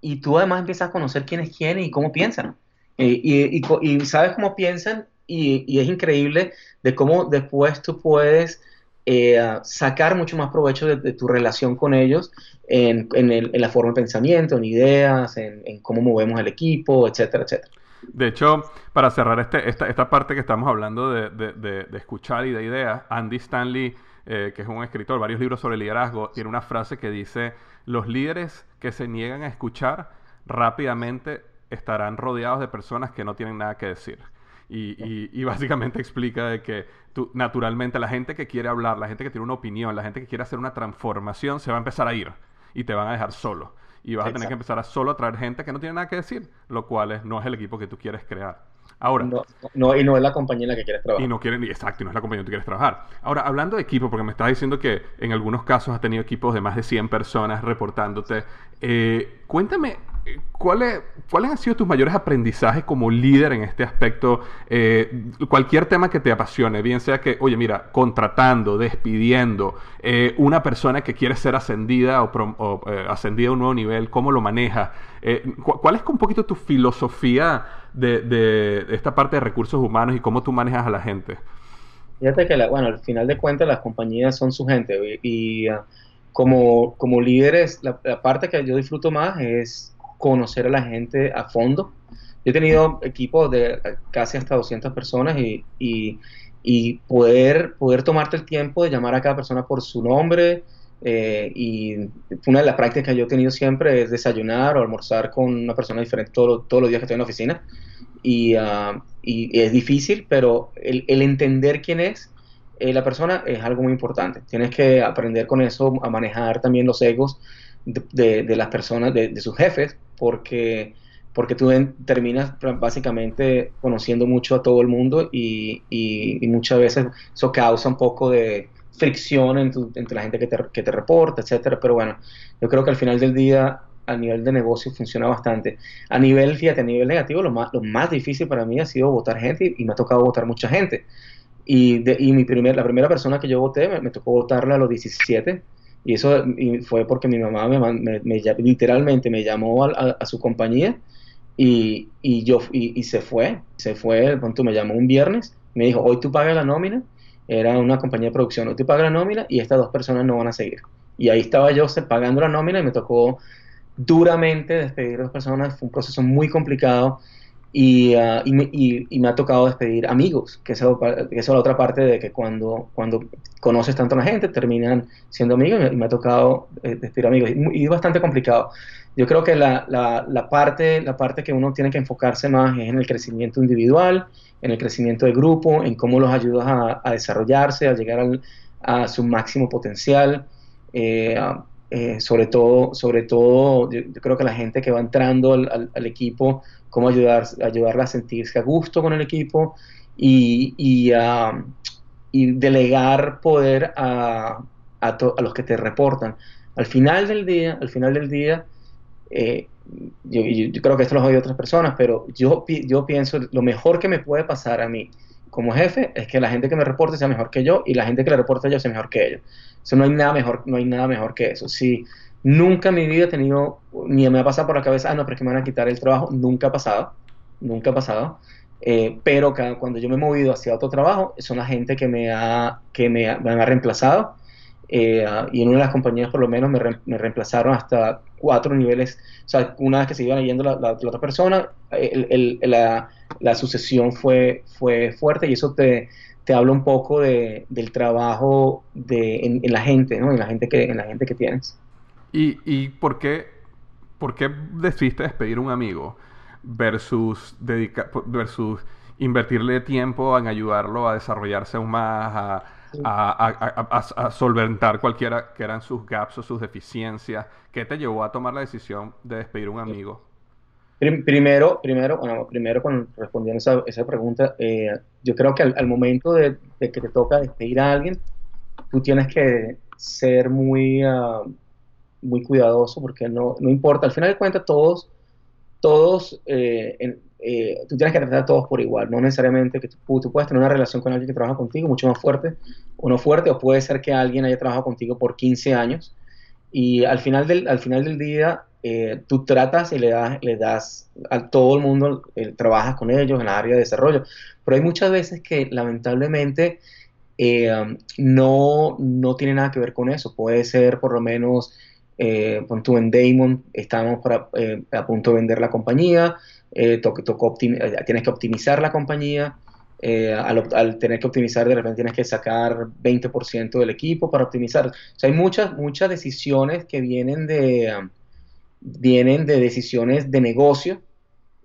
y tú además empiezas a conocer quién es quién y cómo piensan. Eh, y, y, sabes cómo piensan y, es increíble de cómo después tú puedes eh, sacar mucho más provecho de, tu relación con ellos en, en, el, en, la forma de pensamiento, en ideas, en, cómo movemos el equipo, etcétera, etcétera. De hecho, para cerrar este, esta, esta parte que estamos hablando de, de, de escuchar y de ideas, Andy Stanley, eh, que es un escritor, varios libros sobre liderazgo, tiene una frase que dice, los líderes que se niegan a escuchar rápidamente estarán rodeados de personas que no tienen nada que decir. Y, básicamente explica de que tú, naturalmente la gente que quiere hablar, la gente que tiene una opinión, la gente que quiere hacer una transformación, se va a empezar a ir y te van a dejar solo. Y vas a tener que empezar a solo traer gente que no tiene nada que decir, lo cual no es el equipo que tú quieres crear. Ahora. No, y no es la compañía en la que quieres trabajar. Y no quieren, exacto, y no es la compañía en la que quieres trabajar. Ahora, hablando de equipo, porque me estás diciendo que en algunos casos has tenido equipos de más de 100 personas reportándote. Eh, cuéntame, ¿cuáles, ¿cuáles han sido tus mayores aprendizajes como líder en este aspecto? Eh, cualquier tema que te apasione, bien sea que, oye, mira, contratando, despidiendo, eh, una persona que quiere ser ascendida o, ascendida a un nuevo nivel, ¿cómo lo manejas? ¿Cuál es un poquito tu filosofía? de, esta parte de recursos humanos y cómo tú manejas a la gente? Fíjate que, bueno, al final de cuentas las compañías son su gente y, ah, como, como líderes, la, parte que yo disfruto más es conocer a la gente a fondo. Yo he tenido equipos de casi hasta 200 personas y, y, poder, poder tomarte el tiempo de llamar a cada persona por su nombre, eh, y una de las prácticas que yo he tenido siempre es desayunar o almorzar con una persona diferente todos los días que estoy en la oficina. Y, ah, y es difícil, pero el, entender quién es eh, la persona es algo muy importante. Tienes que aprender con eso a manejar también los egos de, de, las personas, de, de, sus jefes, porque, porque tú terminas básicamente conociendo mucho a todo el mundo y, y muchas veces eso causa un poco de fricción entre la gente que te, que te reporta, etcétera. Pero bueno, yo creo que al final del día, a nivel de negocio, funciona bastante. A nivel, fíjate, a nivel negativo, lo más, lo más difícil para mí ha sido votar gente y, me ha tocado votar mucha gente. Y, de, y mi primer, la primera persona que yo voté, me, tocó votarla a los 17. Y eso fue porque mi mamá me, me, literalmente me llamó a, su compañía y, y yo y, se fue, se fue, punto me llamó un viernes, me dijo, hoy tú pagas la nómina era una compañía de producción, no te paga la nómina y estas dos personas no van a seguir. Y ahí estaba yo pagando la nómina y me tocó duramente despedir a dos personas, fue un proceso muy complicado y, uh, y, me, y, me, ha tocado despedir amigos, que esa, es la otra parte de que cuando, cuando conoces tanto a la gente terminan siendo amigos y me, ha tocado eh, despedir amigos y, es bastante complicado. Yo creo que la, la, parte, la parte que uno tiene que enfocarse más es en el crecimiento individual, en el crecimiento del grupo, en cómo los ayudas a, desarrollarse, a llegar a su máximo potencial. Eh, eh, sobre todo, sobre todo yo, creo que la gente que va entrando al, equipo, cómo ayudar, ayudarla a sentirse a gusto con el equipo y, y, y delegar poder a, a, los que te reportan. Al final del día, al final del día, eh, yo, yo, creo que esto lo oído otras personas, pero yo, yo pienso lo mejor que me puede pasar a mí como jefe es que la gente que me reporte sea mejor que yo y la gente que le reporte a yo sea mejor que ellos. Eso no hay nada mejor, no hay nada mejor que eso. Si nunca en mi vida he tenido, ni me ha pasado por la cabeza, ah, no, pero es que me van a quitar el trabajo, nunca ha pasado, nunca ha pasado. Eh, pero cuando yo me he movido hacia otro trabajo, son la gente que me ha, que me, ha reemplazado eh, y en una de las compañías por lo menos me, reemplazaron hasta cuatro niveles, o sea, una vez que se iban yendo la, otra persona, la, sucesión fue, fue fuerte y eso te, te habla un poco de, del trabajo de, en, la gente, ¿no? En la gente que, en la gente que tienes. ¿Y, y por, qué, por qué decidiste despedir a un amigo versus, dedicar, versus invertirle tiempo en ayudarlo a desarrollarse aún más, a a, solventar cualquiera que eran sus gaps o sus deficiencias. ¿Qué te llevó a tomar la decisión de despedir a un amigo? Primero, primero, bueno, primero con, respondiendo esa, esa pregunta, eh, yo creo que al, momento de, que te toca despedir a alguien, tú tienes que ser muy, ah, muy cuidadoso porque no, no importa, al final de cuentas todos, todos eh, en, eh, tú tienes que tratar a todos por igual, no necesariamente que tú, puedes tener una relación con alguien que trabaja contigo mucho más fuerte o no fuerte, o puede ser que alguien haya trabajado contigo por 15 años y al final del, al final del día eh, tú tratas y le das, le das a todo el mundo, eh, trabajas con ellos en la área de desarrollo, pero hay muchas veces que lamentablemente no, no tiene nada que ver con eso, puede ser por lo menos, eh, tú en Damon, estamos para, a punto de vender la compañía, eh, tocó eh, tienes que optimizar la compañía, eh, al, tener que optimizar de repente tienes que sacar 20% del equipo para optimizar. O sea, hay muchas, muchas decisiones que vienen de, um, vienen de decisiones de negocio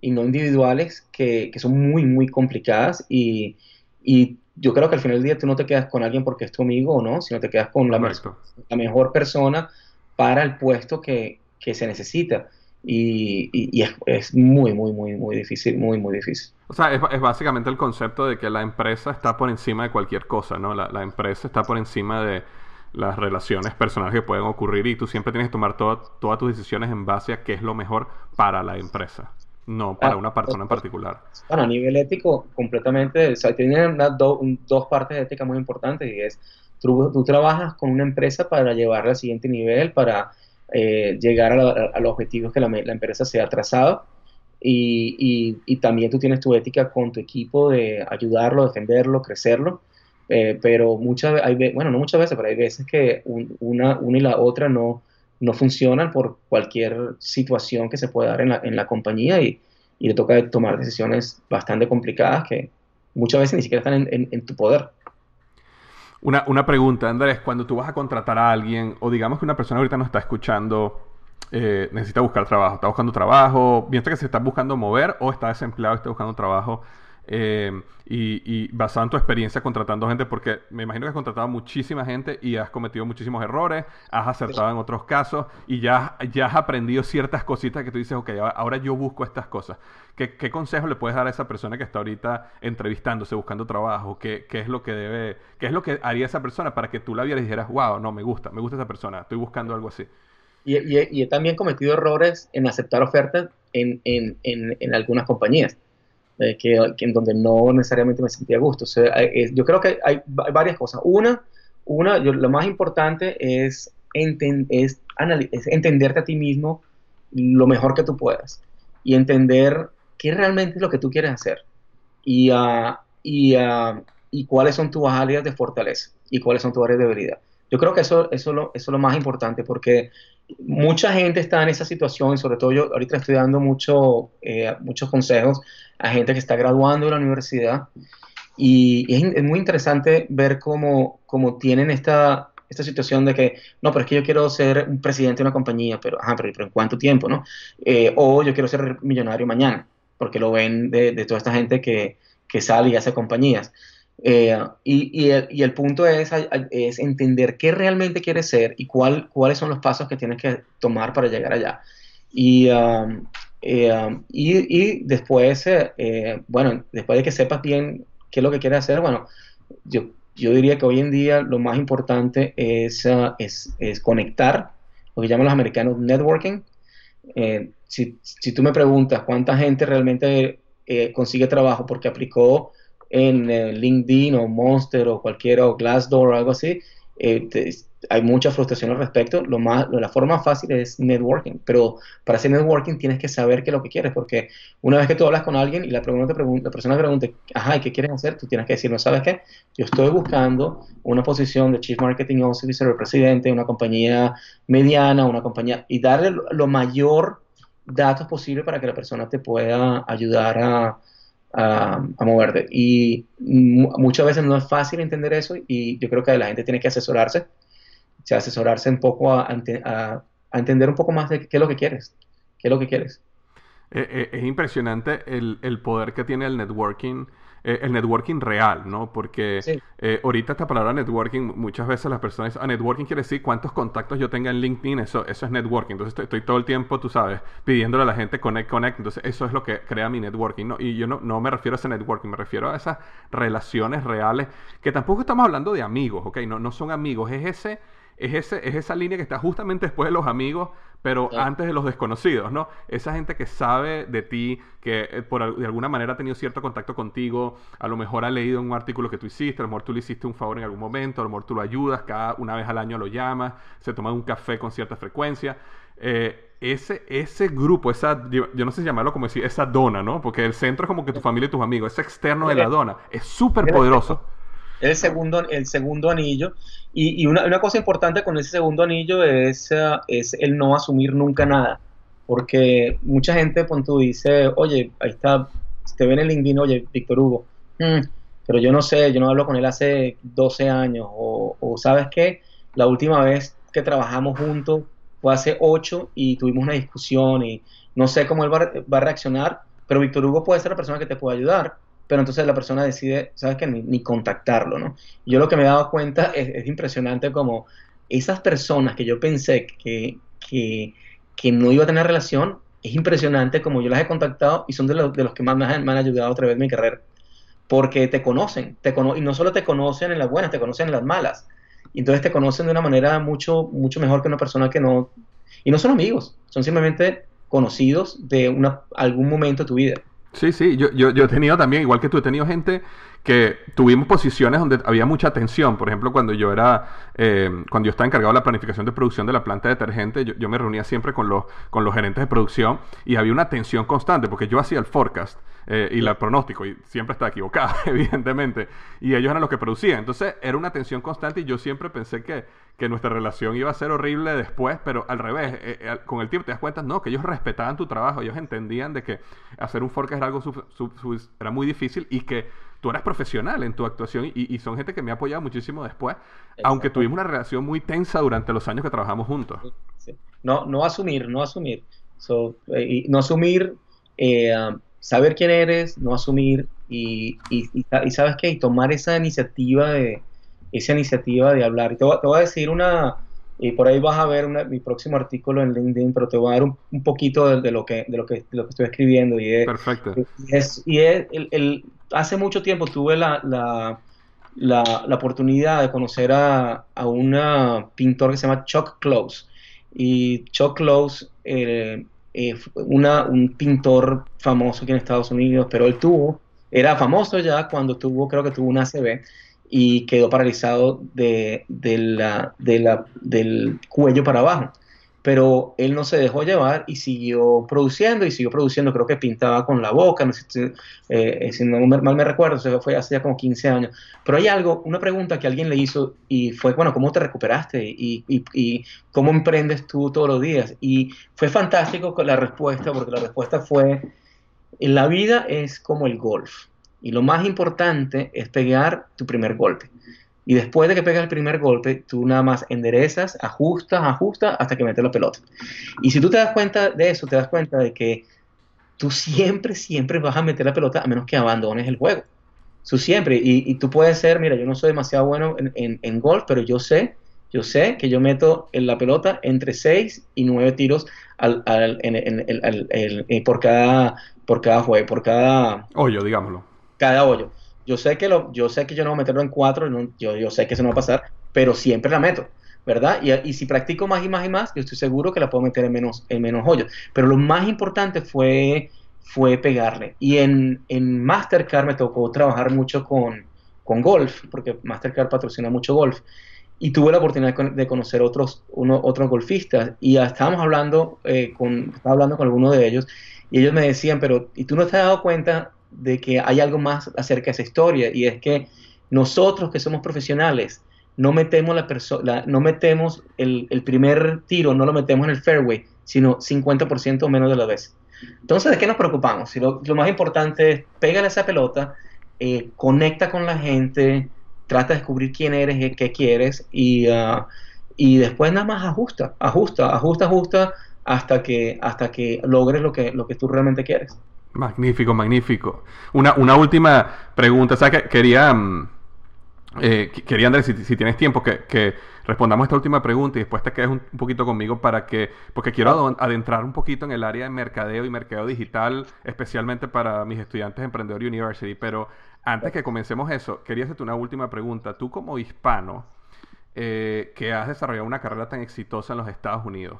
y no individuales que, que son muy, muy complicadas y, y, yo creo que al final del día tú no te quedas con alguien porque es tu amigo o no, sino te quedas con la, la mejor persona para el puesto que, que se necesita y, es, muy, muy, muy, muy difícil, muy, muy difícil. O sea, es, básicamente el concepto de que la empresa está por encima de cualquier cosa, ¿no? La, empresa está por encima de las relaciones personales que pueden ocurrir y tú siempre tienes que tomar todas tus decisiones en base a qué es lo mejor para la empresa, no para ah, una persona en particular. Bueno, a nivel ético, completamente, o sea, tienen dos partes de ética muy importantes y es, tú, trabajas con una empresa para llevarla al siguiente nivel, para eh, llegar a, los objetivos que la, empresa se ha trazado. Y, y, también tú tienes tu ética con tu equipo de ayudarlo, defenderlo, crecerlo. Eh, pero muchas hay, bueno, no muchas veces, pero hay veces que una, una y la otra no, no funcionan por cualquier situación que se pueda dar en la, en la compañía y, y, le toca tomar decisiones bastante complicadas que muchas veces ni siquiera están en tu poder. Una, una, pregunta, Andrés, cuando tú vas a contratar a alguien, o digamos que una persona ahorita nos está escuchando, eh, necesita buscar trabajo, está buscando trabajo, bien que se está buscando mover o está desempleado está buscando trabajo, eh, y, basado en tu experiencia contratando gente, porque me imagino que has contratado muchísima gente y has cometido muchísimos errores, has acertado en otros casos y ya, ya has aprendido ciertas cositas que tú dices, ok, ahora yo busco estas cosas. ¿Qué, ¿Qué, consejo le puedes dar a esa persona que está ahorita entrevistándose, buscando trabajo? ¿Qué, ¿Qué, es lo que debe, qué es lo que haría esa persona para que tú la vieras y dijeras, wow, no, me gusta, me gusta esa persona, estoy buscando algo así? Y, y, he también cometido errores en aceptar ofertas en, en, en algunas compañías eh, que, en donde no necesariamente me sentía a gusto. O sea, yo creo que hay, varias cosas. Una, una lo más importante es, es, entenderte a ti mismo lo mejor que tú puedas y entender qué realmente es lo que tú quieres hacer y, uh, y, uh, y cuáles son tus áreas de fortaleza y cuáles son tus áreas de debilidad. Yo creo que eso, eso, lo, eso es lo más importante porque mucha gente está en esa situación y sobre todo yo ahorita estoy dando mucho, eh, muchos consejos a gente que está graduando de la universidad y, es, muy interesante ver cómo, cómo tienen esta, esta situación de que, no, pero es que yo quiero ser un presidente de una compañía, pero, ajá, pero, ¿en cuánto tiempo, no? Eh, o yo quiero ser millonario mañana, porque lo ven de, de toda esta gente que, que, sale y hace compañías. Eh, y, el, punto es, es, entender qué realmente quieres ser y cuál, cuáles son los pasos que tienes que tomar para llegar allá. Y, um, eh, um, y, después, eh, bueno, después de que sepas bien qué es lo que quieres hacer, bueno, yo, yo diría que hoy en día lo más importante es, uh, es, es conectar, lo que llaman los americanos networking. si, si, tú me preguntas cuánta gente realmente consigue trabajo porque aplicó en eh, LinkedIn o Monster o cualquiera o Glassdoor o algo así, eh, hay mucha frustración al respecto. Lo más, la forma fácil es networking, pero para hacer networking tienes que saber qué es lo que quieres, porque una vez que tú hablas con alguien y la, pregunta, la persona te pregunta, ajá, ¿y qué quieres hacer? Tú tienes que decir, no sabes qué, yo estoy buscando una posición de Chief Marketing Officer o presidente de una compañía mediana, una compañía, y darle lo mayor datos posible para que la persona te pueda ayudar a, a, moverte. Y muchas veces no es fácil entender eso y yo creo que la gente tiene que asesorarse, asesorarse un poco a, entender un poco más de qué es lo que quieres, qué es lo que quieres. Eh, eh, es impresionante el, el poder que tiene el networking eh, el networking real, ¿no? Porque eh, ahorita esta palabra networking, muchas veces las personas dicen, ah, networking quiere decir cuántos contactos yo tenga en LinkedIn, eso, eso es networking. Entonces estoy, todo el tiempo, tú sabes, pidiéndole a la gente connect, connect. Entonces eso es lo que crea mi networking, ¿no? Y yo no, no me refiero a ese networking, me refiero a esas relaciones reales, que tampoco estamos hablando de amigos, ¿ok? No, no son amigos, es ese es, ese, es esa línea que está justamente después de los amigos, pero antes de los desconocidos, ¿no? Esa gente que sabe de ti, que eh, por, de alguna manera ha tenido cierto contacto contigo, a lo mejor ha leído un artículo que tú hiciste, a lo mejor tú le hiciste un favor en algún momento, a lo mejor tú lo ayudas, cada una vez al año lo llamas, se toma un café con cierta frecuencia. Eh, ese, ese grupo, esa, yo, no sé si llamarlo como decir, esa dona, ¿no? Porque el centro es como que tu familia y tus amigos, ese externo de la dona, es súper poderoso el segundo, el segundo anillo. Y, una, una, cosa importante con ese segundo anillo es, uh, es el no asumir nunca nada. Porque mucha gente, cuando tú dice, oye, ahí está, te ven en el LinkedIn, oye, Víctor Hugo, hmm, pero yo no sé, yo no hablo con él hace 12 años. O, o ¿sabes qué? La última vez que trabajamos juntos fue hace 8 y tuvimos una discusión y no sé cómo él va, va a reaccionar, pero Víctor Hugo puede ser la persona que te pueda ayudar pero entonces la persona decide, ¿sabes qué? Ni, contactarlo, ¿no? Yo lo que me he dado cuenta es, impresionante como esas personas que yo pensé que, que, que, no iba a tener relación, es impresionante como yo las he contactado y son de los, de los que más me han, ayudado otra vez en mi carrera. Porque te conocen, te cono y no solo te conocen en las buenas, te conocen en las malas. Y entonces te conocen de una manera mucho, mucho mejor que una persona que no... Y no son amigos, son simplemente conocidos de una, algún momento de tu vida. Sí, sí, yo, yo, yo he tenido también, igual que tú, he tenido gente que tuvimos posiciones donde había mucha tensión. Por ejemplo, cuando yo era, eh, cuando yo estaba encargado de la planificación de producción de la planta de detergente, yo, me reunía siempre con los, con los gerentes de producción y había una tensión constante porque yo hacía el forecast eh, y el pronóstico y siempre estaba equivocado, evidentemente. Y ellos eran los que producían. Entonces era una tensión constante y yo siempre pensé que, que nuestra relación iba a ser horrible después, pero al revés, eh, con el tiempo te das cuenta, no, que ellos respetaban tu trabajo, ellos entendían de que hacer un forecast era algo era muy difícil y que tú eras profesional en tu actuación y, son gente que me ha apoyado muchísimo después, aunque tuvimos una relación muy tensa durante los años que trabajamos juntos. No, no asumir, no asumir. Eh, no asumir, eh, um, saber quién eres, no asumir y, sabes qué, y tomar esa iniciativa de esa iniciativa de hablar. Y te voy, a decir una, y por ahí vas a ver mi próximo artículo en LinkedIn, pero te voy a dar un, poquito de, lo que, de, lo que, lo que estoy escribiendo. Y Perfecto. Y es, y es el, hace mucho tiempo tuve la, la, la, oportunidad de conocer a, a un pintor que se llama Chuck Close. Y Chuck Close, eh, eh una, un pintor famoso aquí en Estados Unidos, pero él tuvo, era famoso ya cuando tuvo, creo que tuvo un ACV y quedó paralizado de, de la, de la, del cuello para abajo. Pero él no se dejó llevar y siguió produciendo y siguió produciendo, creo que pintaba con la boca, no sé, si eh, no mal me recuerdo, se fue hace ya como 15 años, pero hay algo, una pregunta que alguien le hizo y fue, bueno, ¿cómo te recuperaste y, y, y cómo emprendes tú todos los días? Y fue fantástico con la respuesta, porque la respuesta fue, la vida es como el golf y lo más importante es pegar tu primer golpe. Y después de que pegas el primer golpe, tú nada más enderezas, ajustas, ajustas hasta que metes la pelota. Y si tú te das cuenta de eso, te das cuenta de que tú siempre, siempre vas a meter la pelota a menos que abandones el juego. Su siempre. Y, tú puedes ser, mira, yo no soy demasiado bueno en, golf, pero yo sé, yo sé que yo meto en la pelota entre 6 y 9 tiros al, por, cada, por cada juego, por cada... Hoyo, digámoslo. Cada hoyo. Yo sé que, lo, yo, sé que yo no voy a meterlo en 4, yo, yo sé que eso no va a pasar, pero siempre la meto. ¿verdad? Y, si practico más y más y más, yo estoy seguro que la puedo meter en menos, en menos hoyos. Pero lo más importante fue, fue pegarle. Y en, en Mastercard me tocó trabajar mucho con, con golf, porque Mastercard patrocina mucho golf. Y tuve la oportunidad de conocer otros, uno, otros golfistas. Y estábamos hablando, eh, con, estaba hablando con algunos de ellos. Y ellos me decían, pero ¿y tú no te has dado cuenta de que hay algo más acerca de esa historia? Y es que nosotros que somos profesionales, no metemos, la persona, no metemos el, primer tiro, no lo metemos en el fairway, sino 50% menos de la vez. Entonces, ¿de qué nos preocupamos? Si lo, más importante es pégale esa pelota, eh, conecta con la gente, trata de descubrir quién eres y qué quieres y, ah, y después nada más ajusta, ajusta, ajusta, ajusta hasta que, hasta que logres lo que, lo que tú realmente quieres. Magnífico, magnífico. Una, una última pregunta, sea, que quería... Mm, eh, quería, Andrés, si, tienes tiempo, que, respondamos esta última pregunta y después te quedes un, poquito conmigo para que, porque quiero adentrar un poquito en el área de mercadeo y mercadeo digital, especialmente para mis estudiantes de Emprendedor University. Pero antes que comencemos eso, quería hacerte una última pregunta. Tú como hispano, eh, que has desarrollado una carrera tan exitosa en los Estados Unidos,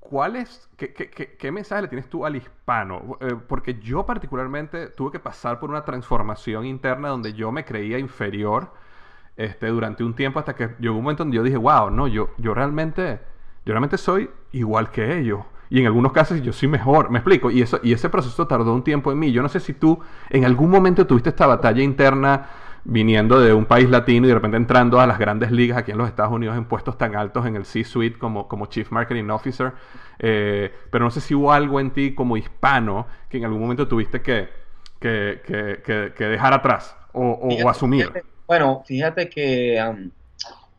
¿Cuáles, qué, qué, qué, mensaje le tienes tú al hispano? Eh, porque yo particularmente tuve que pasar por una transformación interna donde yo me creía inferior este, durante un tiempo hasta que llegó un momento donde yo dije, wow, no, yo, yo, realmente, yo realmente soy igual que ellos. Y en algunos casos yo soy mejor, me explico. Y, eso, y ese proceso tardó un tiempo en mí. Yo no sé si tú en algún momento tuviste esta batalla interna viniendo de un país latino y de repente entrando a las grandes ligas aquí en los Estados Unidos en puestos tan altos en el C-Suite como, como Chief Marketing Officer. Eh, pero no sé si hubo algo en ti como hispano que en algún momento tuviste que, que, que, dejar atrás o, asumir. bueno, fíjate que um,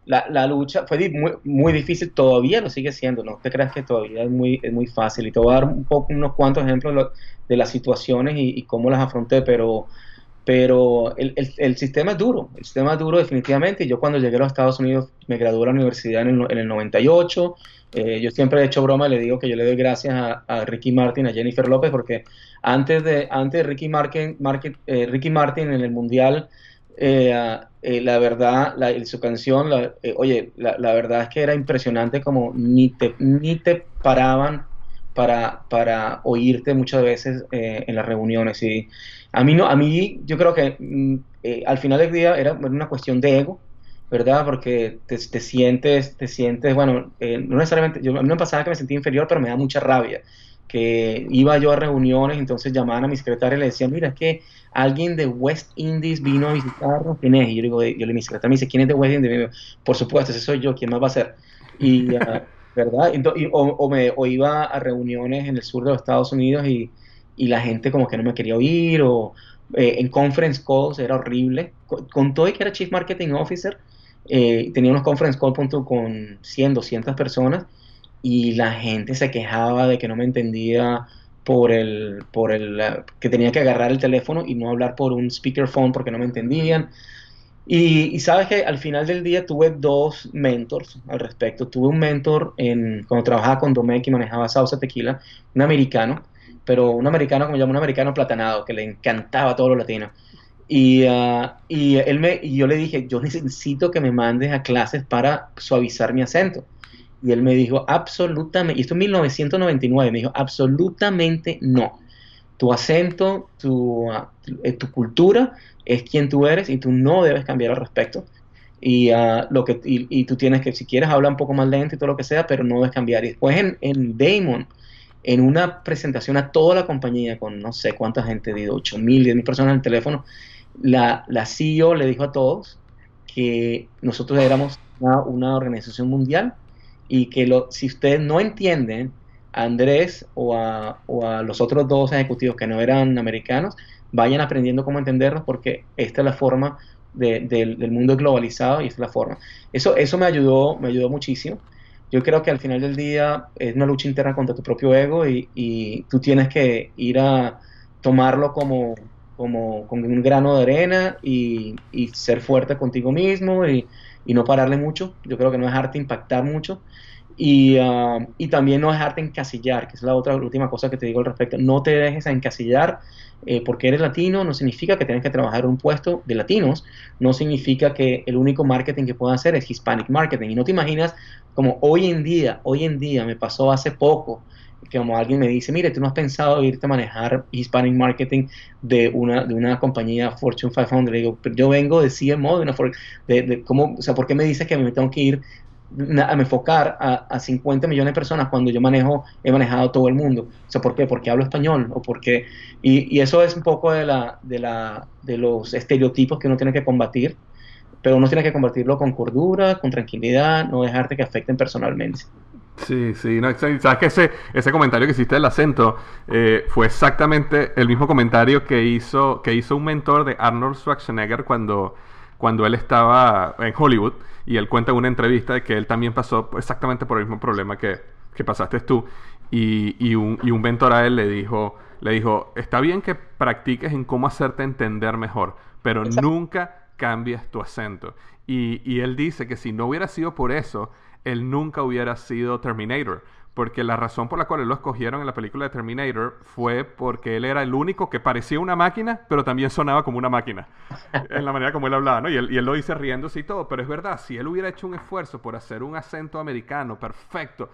la, la, lucha fue muy, muy, difícil, todavía lo sigue siendo, no te creas que todavía es muy, es muy fácil. Y te voy a dar un poco, unos cuantos ejemplos de las situaciones y, y cómo las afronté, pero pero el, el, sistema es duro, el sistema es duro definitivamente. Yo cuando llegué a los Estados Unidos me gradué de la universidad en el, en el 98. Eh, yo siempre he hecho broma, le digo que yo le doy gracias a, Ricky Martin, a Jennifer López, porque antes de, antes de Ricky, Martin, eh, Ricky Martin en el Mundial, eh, la verdad, su canción, oye, la, la, verdad es que era impresionante como ni te, ni te paraban para, para oírte muchas veces en las reuniones. Y, a mí no, a mí yo creo que mm, eh, al final del día era una cuestión de ego, ¿verdad? Porque te, sientes, te sientes, bueno, eh, no necesariamente, yo, a mí me pasaba que me sentía inferior, pero me da mucha rabia, que iba yo a reuniones, entonces llamaban a mi secretaria y le decían, mira, es que alguien de West Indies vino a visitarnos, ¿quién es? Y yo digo, yo le mi secretaria me dice, ¿quién es de West Indies? Por supuesto, ese soy yo, ¿quién más va a ser? Y, ah, ¿verdad? o, me, o iba a reuniones en el sur de los Estados Unidos y y la gente como que no me quería oír o eh, en conference calls era horrible. Con, todo y que era Chief Marketing Officer, eh, tenía unos conference calls con 100, 200 personas y la gente se quejaba de que no me entendía por el, por el, que tenía que agarrar el teléfono y no hablar por un speakerphone porque no me entendían. Y, sabes que al final del día tuve dos mentors al respecto. Tuve un mentor en, cuando trabajaba con Domecq y manejaba Sausa Tequila, un americano, pero un americano, como llamo, un americano platanado, que le encantaba todo lo latino. Y, uh, y, él me, y yo le dije, yo necesito que me mandes a clases para suavizar mi acento. Y él me dijo, absolutamente, y esto en 1999, me dijo, absolutamente no. Tu acento, tu, uh, tu cultura es quien tú eres y tú no debes cambiar al respecto. Y, uh, lo que, y, tú tienes que, si quieres, hablar un poco más lento y todo lo que sea, pero no debes cambiar. Y después en, en Damon, en una presentación a toda la compañía con no sé cuánta gente, de 8 mil, 10 mil personas en el teléfono, la, la CEO le dijo a todos que nosotros éramos una, organización mundial y que lo, si ustedes no entienden a Andrés o a, o a, los otros dos ejecutivos que no eran americanos, vayan aprendiendo cómo entenderlos porque esta es la forma del mundo globalizado y esta es la forma. Eso, eso me ayudó, me ayudó muchísimo yo creo que al final del día es una lucha interna contra tu propio ego y, tú tienes que ir a tomarlo como, como con un grano de arena y, ser fuerte contigo mismo y, no pararle mucho. Yo creo que no dejarte impactar mucho. Y, uh, y, también no dejarte encasillar, que es la otra última cosa que te digo al respecto. No te dejes encasillar eh, porque eres latino, no significa que tienes que trabajar en un puesto de latinos, no significa que el único marketing que puedas hacer es Hispanic marketing. Y no te imaginas como hoy en día, hoy en día me pasó hace poco, que como alguien me dice, mire, tú no has pensado irte a manejar Hispanic Marketing de una, de una compañía Fortune 500. Le digo, pero yo vengo de CMO, de una de, de cómo, o sea, ¿por qué me dices que me tengo que ir a enfocar a, a, 50 millones de personas cuando yo manejo, he manejado todo el mundo? O sea, ¿por qué? Porque hablo español o porque... Y, y eso es un poco de, la, de, la, de los estereotipos que uno tiene que combatir pero uno tiene que combatirlo con cordura, con tranquilidad, no dejarte que afecten personalmente. Sí, sí, no, sabes que ese, ese comentario que hiciste del acento eh, fue exactamente el mismo comentario que hizo, que hizo un mentor de Arnold Schwarzenegger cuando, cuando él estaba en Hollywood y él cuenta en una entrevista de que él también pasó exactamente por el mismo problema que, que pasaste tú y, y, un, y un mentor a él le dijo, le dijo, está bien que practiques en cómo hacerte entender mejor, pero nunca cambias tu acento. Y, y él dice que si no hubiera sido por eso, él nunca hubiera sido Terminator. Porque la razón por la cual él lo escogieron en la película de Terminator fue porque él era el único que parecía una máquina, pero también sonaba como una máquina. en la manera como él hablaba, ¿no? Y él, y él lo dice riéndose y todo. Pero es verdad, si él hubiera hecho un esfuerzo por hacer un acento americano perfecto,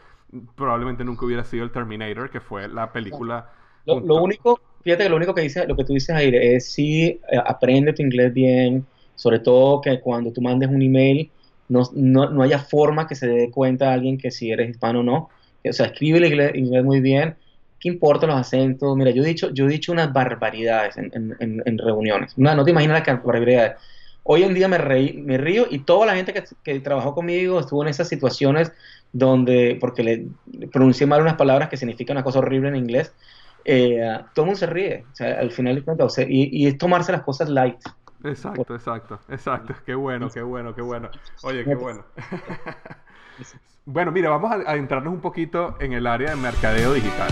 probablemente nunca hubiera sido el Terminator, que fue la película. Lo, lo único, fíjate que lo único que dice, lo que tú dices, Aire, es si eh, aprende tu inglés bien, sobre todo que cuando tú mandes un email no, no, no, haya forma que se dé cuenta a alguien que si eres hispano o no. O sea, escribe el inglés, muy bien. ¿Qué importa los acentos? Mira, yo he dicho, yo he dicho unas barbaridades en, en, en reuniones. No, no te imaginas las barbaridades. Hoy en día me, reí, me río y toda la gente que, que, trabajó conmigo estuvo en esas situaciones donde, porque le pronuncié mal unas palabras que significan una cosa horrible en inglés, eh, todo el mundo se ríe. O sea, al final de cuentas, y, y es tomarse las cosas light. Exacto, exacto, exacto. Qué bueno, qué bueno, qué bueno. Oye, qué bueno. bueno, mira, vamos a adentrarnos un poquito en el área de mercadeo digital.